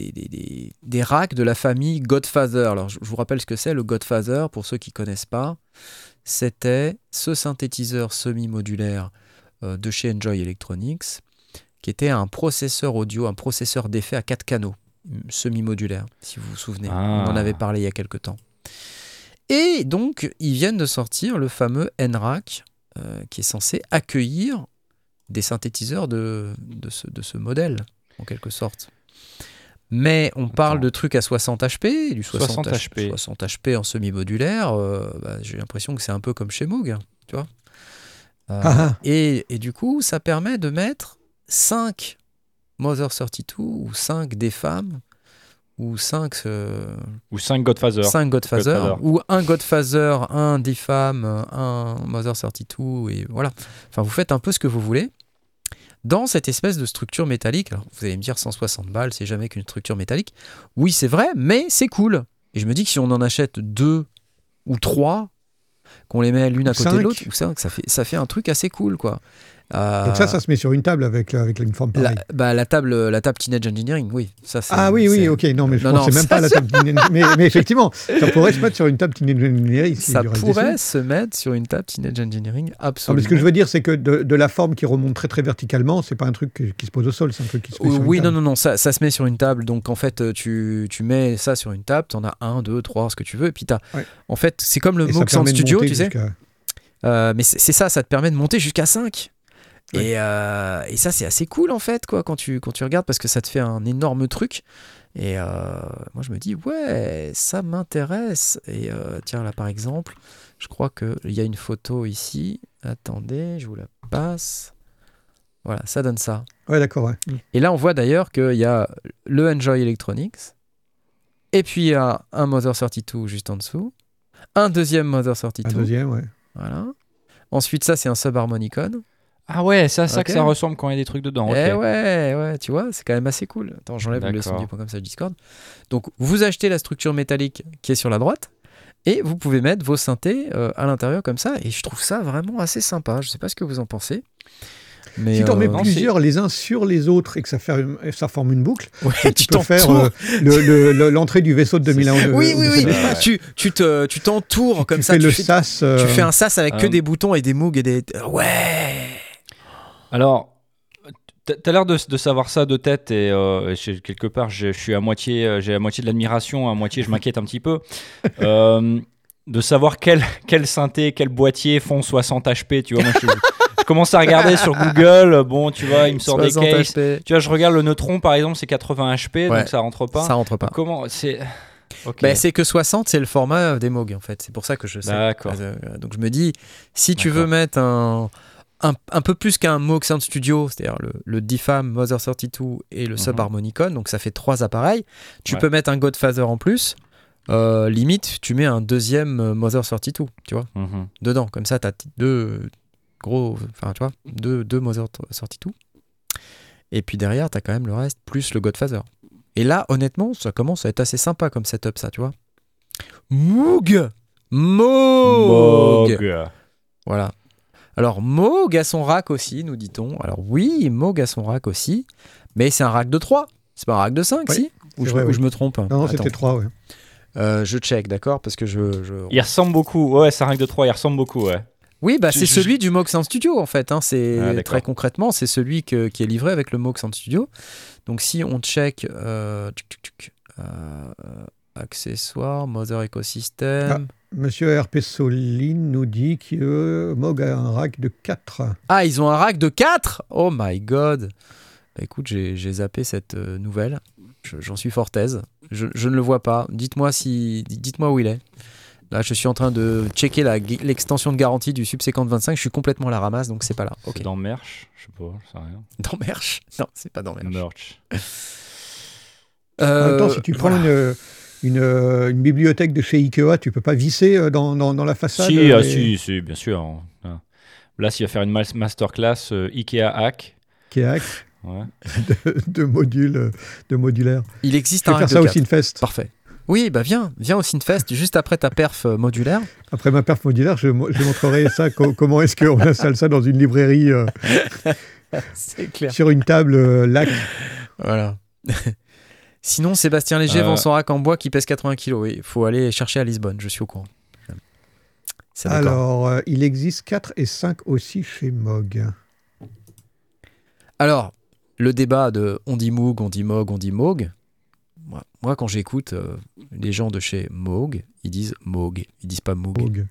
racks de la famille Godfather. Alors, je vous rappelle ce que c'est le Godfather, pour ceux qui ne connaissent pas. C'était ce synthétiseur semi-modulaire de chez Enjoy Electronics, qui était un processeur audio, un processeur d'effet à 4 canaux, semi-modulaire, si vous vous souvenez. Ah. On en avait parlé il y a quelque temps. Et donc, ils viennent de sortir le fameux NRAC, euh, qui est censé accueillir des synthétiseurs de, de, ce, de ce modèle, en quelque sorte. Mais on parle de trucs à 60 HP, du 60, 60 H- HP. 60 HP en semi-modulaire, euh, bah, j'ai l'impression que c'est un peu comme chez Moog, hein, tu vois. Euh, Ah, ah. et, et du coup, ça permet de mettre 5 Mother 32 ou 5 des femmes ou 5 Ou 5 Godfather. 5 Godfather, Godfather. ou un Godfather, un DFAM, un Mother 32, et voilà. Enfin, vous faites un peu ce que vous voulez. Dans cette espèce de structure métallique, alors vous allez me dire 160 balles, c'est jamais qu'une structure métallique. Oui, c'est vrai, mais c'est cool. Et je me dis que si on en achète deux ou trois, qu'on les met l'une à côté de l'autre, cinq, ça fait, ça fait un truc assez cool, quoi. Euh, Donc ça, ça se met sur une table avec, euh, avec une forme la, pareille. bah, la table, la table Teenage Engineering, oui. Ça, Ah oui, oui, ok. Non, mais je pensais même pas à la table mais, mais effectivement, ça pourrait se mettre sur une table Teenage Engineering. Ça pourrait se mettre sur une table Teenage Engineering, Non, absolument. mais ce que je veux dire, c'est que de, de la forme qui remonte très très verticalement, c'est pas un truc qui, qui se pose au sol, c'est un truc qui se met sur une Oui, non, table. non, non, ça, ça se met sur une table. Donc, en fait, euh, tu, tu mets ça sur une table, tu en as un, deux, trois, ce que tu veux. Et puis, t'as. Ouais. En fait, c'est comme le Moog Sound Studio, tu sais. Euh, mais c'est ça, ça te permet de monter jusqu'à 5. Ouais. Et, euh, et ça, c'est assez cool, en fait, quoi, quand tu, quand tu regardes, parce que ça te fait un énorme truc. Et euh, moi, je me dis, ouais, ça m'intéresse. Et euh, tiens, là, par exemple, je crois qu'il y a une photo ici. Attendez, je vous la passe. Voilà, ça donne ça. Ouais, d'accord, ouais. Et là, on voit d'ailleurs qu'il y a le Enjoy Electronics, et puis il y a un Mother 32 juste en dessous, un deuxième Mother 32, Un deuxième, ouais. voilà. Ensuite, ça, c'est un Subharmonicon. Ah ouais, c'est à ça que ça ressemble quand il y a des trucs dedans. Eh ouais, ouais, tu vois, c'est quand même assez cool. Attends, j'enlève le son du point comme ça Discord. Donc, vous achetez la structure métallique qui est sur la droite, et vous pouvez mettre vos synthés euh, à l'intérieur comme ça, et je trouve ça vraiment assez sympa. Je sais pas ce que vous en pensez. Mais Si tu en mets euh, plusieurs les uns sur les autres et que ça, fait une- ça forme une boucle, ouais, tu, tu peux faire t'entoures. euh, le- le- le- l'entrée du vaisseau de 2001. de- Oui, oui, oui. Tu, tu te, tu t'entoures comme tu ça. fais tu le fais, sas. euh, tu fais un sas avec que euh, des boutons et des Moog et des. Ouais. Alors, t'as l'air de, de savoir ça de tête et euh, quelque part, je je suis à moitié, euh, j'ai à moitié de l'admiration, à moitié je m'inquiète un petit peu. Euh, de savoir quel, quel synthé, quel boîtier font 60 HP, tu vois. Moi, je, je commence à regarder sur Google, bon, tu vois, il me sort des 60 cases. HP. Tu vois, je regarde le Neutron par exemple, c'est 80 HP, Ouais. donc ça rentre pas. Ça rentre pas. Comment c'est Ok. Ben, c'est que 60, c'est le format des Moog en fait. C'est pour ça que je sais. D'accord. Donc je me dis, si tu veux mettre un, un, un peu plus qu'un Moog Sound Studio, c'est-à-dire le, le DFAM, Mother 32 et le Mhm. Subharmonicon, donc ça fait trois appareils, tu Ouais. peux mettre un Godfather en plus. Euh, limite, tu mets un deuxième euh, Mother 32, tu vois, Mhm. dedans. Comme ça, tu as deux gros, enfin, tu vois, deux, deux Mother 32. Et puis derrière, tu as quand même le reste, plus le Godfather. Et là, honnêtement, ça commence à être assez sympa comme setup, ça, tu vois. Moog Moog. Voilà. Alors, Moog a son rack aussi, nous dit-on. Alors, oui, Moog a son rack aussi, mais c'est un rack de 3. C'est pas un rack de 5, Oui, si ou je, vrai, ou oui. je me trompe Non, c'était trois, ouais. Euh, je check, d'accord Parce que je. je- Il ressemble beaucoup. Ouais, c'est un règle de 3, il ressemble beaucoup, ouais. Oui, bah, c'est je- celui du Moog Sound Studio, en fait. hein. C'est Ah, très concrètement, c'est celui que- qui est livré avec le Moog Sound Studio. Donc, si on check. euh, tuc, tuc, tuc, euh, accessoires, Mother Ecosystem. Monsieur RP Soline nous dit que euh, Moog a un rack de 4. Ah, ils ont un rack de 4 Oh my god Bah, Écoute, j'ai zappé cette euh, nouvelle. Je- J'en suis fort aise. Je, je ne le vois pas. Dites-moi si, dites-moi où il est. Là, je suis en train de checker l'extension de garantie du Subsequent 25. Je suis complètement à la ramasse, donc c'est pas là. Ok. C'est dans Merch, je sais pas, je sais rien. Dans Merch? Non, c'est pas dans Merch. Merch. En même Euh, temps, si tu prends voilà. une, une, euh, une bibliothèque de chez Ikea, tu peux pas visser euh, dans, dans, dans la façade Si, euh, ah, les- si, si, bien sûr. Ah. Là, s'il va faire une mas- masterclass euh, Ikea Hack. Ikea Ouais. de, de modules, euh, de modulaires. Il Je existe vais un faire ça au 4. Synfest. Parfait. Oui, bah viens, viens au Synfest juste après ta perf euh, modulaire. Après ma perf modulaire, je, mo- je montrerai ça, co- comment est-ce qu'on installe ça dans une librairie euh, c'est clair. sur une table euh, lac. Voilà. Sinon, Sébastien Léger Euh. vend son rack en bois qui pèse 80 kg. Oui, il faut aller chercher à Lisbonne, je suis au courant. Alors, euh, il existe 4 et 5 aussi chez Moog. Alors, le débat de on dit Moog, on dit Moog, on dit Moog. Moi, moi, quand j'écoute euh, les gens de chez Moog, ils disent Moog, ils disent pas Moog. Moog.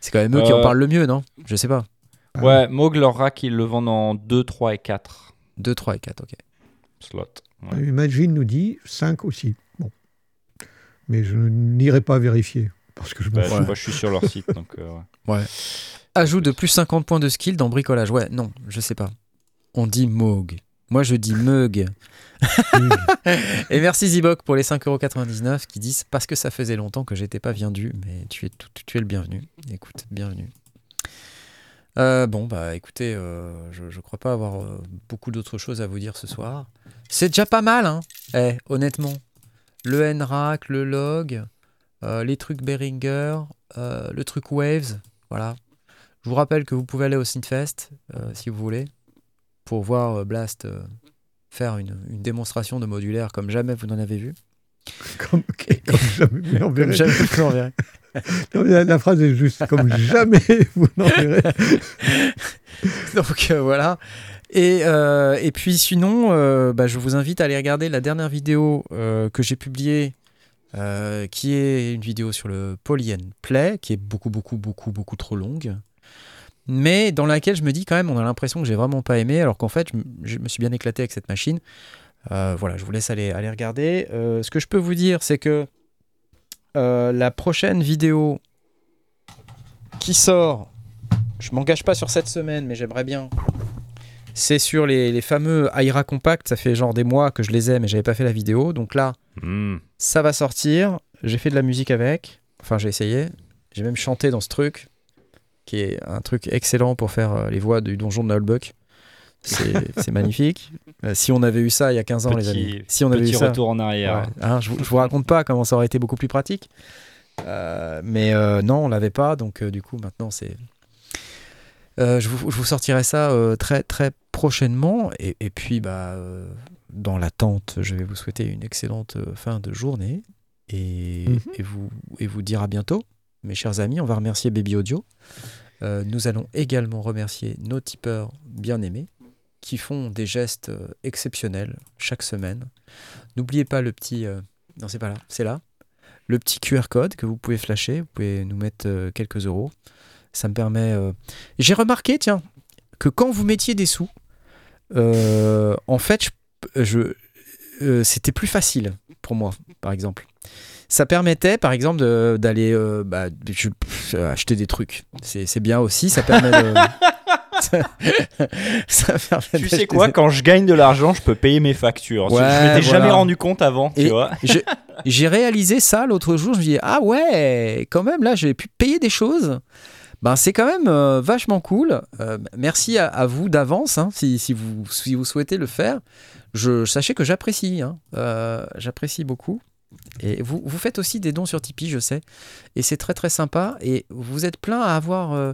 C'est quand même eux qui en parlent le mieux, non? Je sais pas. Ouais, Moog, leur rack, ils le vendent en 2, 3 et 4 2, 3 et 4, ok. Ouais. Imagine nous dit 5 aussi. Bon. Mais je n'irai pas vérifier. Parce que je m'en Bah, moi, je suis sur leur site, donc euh, ouais. Ajout de plus 50 points de skill dans bricolage. Ouais, non, je sais pas. On dit Moog. Moi, je dis Meug. Et merci Zibok pour les 5,99€ qui disent parce que ça faisait longtemps que j'étais pas vendu, mais tu es, tout- tu es le bienvenu. Écoute, bienvenue. Euh, bon, bah écoutez, euh, je, je crois pas avoir euh, beaucoup d'autres choses à vous dire ce soir. C'est déjà pas mal, hein Eh, honnêtement. Le NRAC, le log, les trucs Behringer, le truc Waves, voilà. Je vous rappelle que vous pouvez aller au Synthfest euh, si vous voulez pour voir Blast faire une, une démonstration de modulaire comme jamais vous n'en avez vu. Comme, ok, comme jamais vous n'en Comme verrez. jamais vous la, la phrase est juste comme jamais vous n'en verrez. Donc euh, voilà. Et, euh, et puis sinon, euh, bah, je vous invite à aller regarder la dernière vidéo que j'ai publiée, qui est une vidéo sur le Poly Play, qui est beaucoup, beaucoup, beaucoup, beaucoup trop longue. Mais dans laquelle je me dis quand même, on a l'impression que j'ai vraiment pas aimé, alors qu'en fait, je me suis bien éclaté avec cette machine. Euh, voilà, je vous laisse aller, aller regarder. Euh, ce que je peux vous dire, c'est que euh, la prochaine vidéo qui sort, je m'engage pas sur cette semaine, mais j'aimerais bien. C'est sur les, les fameux Aira Compact. Ça fait genre des mois que je les ai, mais j'avais pas fait la vidéo. Donc là, Hmm. ça va sortir. J'ai fait de la musique avec. Enfin, j'ai essayé. J'ai même chanté dans ce truc, qui est un truc excellent pour faire les voix du donjon de Nullbuck. C'est magnifique. Euh, si on avait eu ça il y a 15 ans, les amis. Si on avait eu Petit ça. retour en arrière. Ouais. Hein, je, vous, je vous raconte pas comment ça aurait été beaucoup plus pratique. Euh, mais euh, non, on l'avait pas, donc euh, du coup maintenant c'est. Euh, je, vous, je vous sortirai ça euh, très très prochainement et, et puis bah euh, dans l'attente, je vais vous souhaiter une excellente fin de journée et, Mhm. et vous et vous dire à bientôt, mes chers amis. On va remercier Baby Audio. Euh, nous allons également remercier nos tipeurs bien aimés qui font des gestes euh, exceptionnels chaque semaine. N'oubliez pas le petit. euh, Non, c'est pas là, c'est là. Le petit QR code que vous pouvez flasher. Vous pouvez nous mettre euh, quelques euros. Ça me permet. J'ai remarqué, tiens, que quand vous mettiez des sous, en fait, je, c'était plus facile pour moi, par exemple. Ça permettait, par exemple, d'aller bah, acheter des trucs. C'est bien aussi. Ça permet de. ça, ça permet Tu sais quoi, quand je gagne de l'argent, je peux payer mes factures. Ouais, je m'étais jamais rendu compte avant, tu Et- vois. J'ai réalisé ça l'autre jour. Je me dis ah ouais, quand même là, j'ai pu payer des choses. Ben c'est quand même euh, vachement cool. Euh, merci à, à vous d'avance hein, si, si vous si vous souhaitez le faire. Je sachez que j'apprécie, hein. Euh, j'apprécie beaucoup. Et vous, faites aussi des dons sur Tipeee, je sais. Et c'est très très sympa. Et vous êtes plein à avoir euh,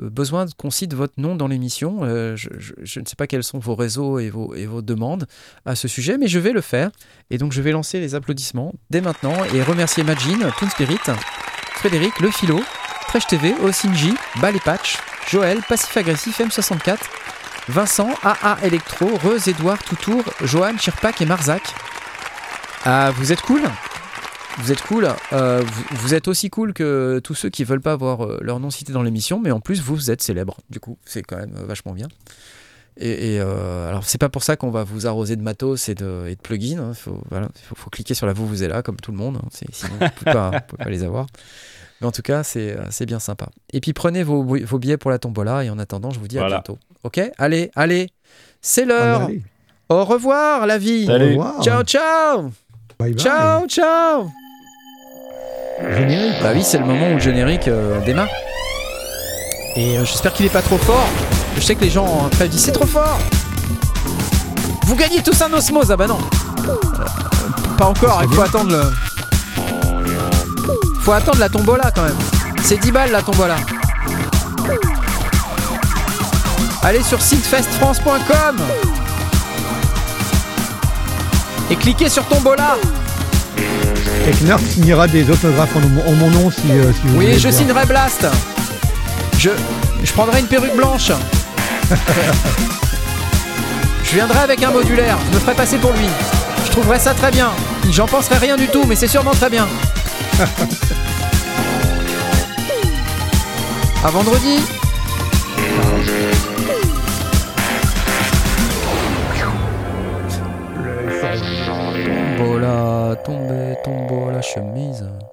euh, besoin qu'on cite votre nom dans l'émission. Euh, je, ne sais pas quels sont vos réseaux et vos, et vos demandes à ce sujet, mais je vais le faire. Et donc je vais lancer les applaudissements dès maintenant et remercier Majin, Toon Spirit, Frédéric, Le Philo, Fresh TV, Osinji, Patch, Joël, Passif Agressif, M64, Vincent, AA Electro, Reuse, Edouard, Toutour, Johan, Chirpac et Marzac. Ah, vous êtes cool vous êtes cool. Euh, vous, vous êtes aussi cool que tous ceux qui veulent pas avoir euh, leur nom cité dans l'émission, mais en plus vous êtes célèbre. Du coup, c'est quand même euh, vachement bien. Et, et, euh, alors c'est pas pour ça qu'on va vous arroser de matos et de, et de plugins. hein. Faut, voilà, faut, faut cliquer sur la vous vous êtes là comme tout le monde. hein. Sinon vous pouvez pas, vous pouvez pas les avoir. Mais en tout cas, c'est bien sympa. Et puis prenez vos, vos billets pour la tombola et en attendant, je vous dis à bientôt. Ok? Allez, allez, c'est l'heure. Au revoir la vie. Salut. Au revoir. Ciao ciao. Bye bye. Ciao ciao. Générique. Bah oui, c'est le moment où le générique euh, démarre. Et euh, j'espère qu'il est pas trop fort. Je sais que les gens ont après dit c'est trop fort. Vous gagnez tous un osmose, ah bah non. Euh, pas encore, il faut attendre le. Faut attendre la tombola quand même. C'est 10 balles la tombola. Allez sur sitefestfrance.com et cliquez sur tombola. Et Knarf signera des autographes en, mon- en mon nom si, euh, si vous voulez. Oui, je voir. signerai Blast. Je, je prendrai une perruque blanche. je viendrai avec un modulaire. Je me ferai passer pour lui. Je trouverai ça très bien. J'en penserai rien du tout, mais c'est sûrement très bien. à vendredi. Tombola, tombe, tombe la chemise.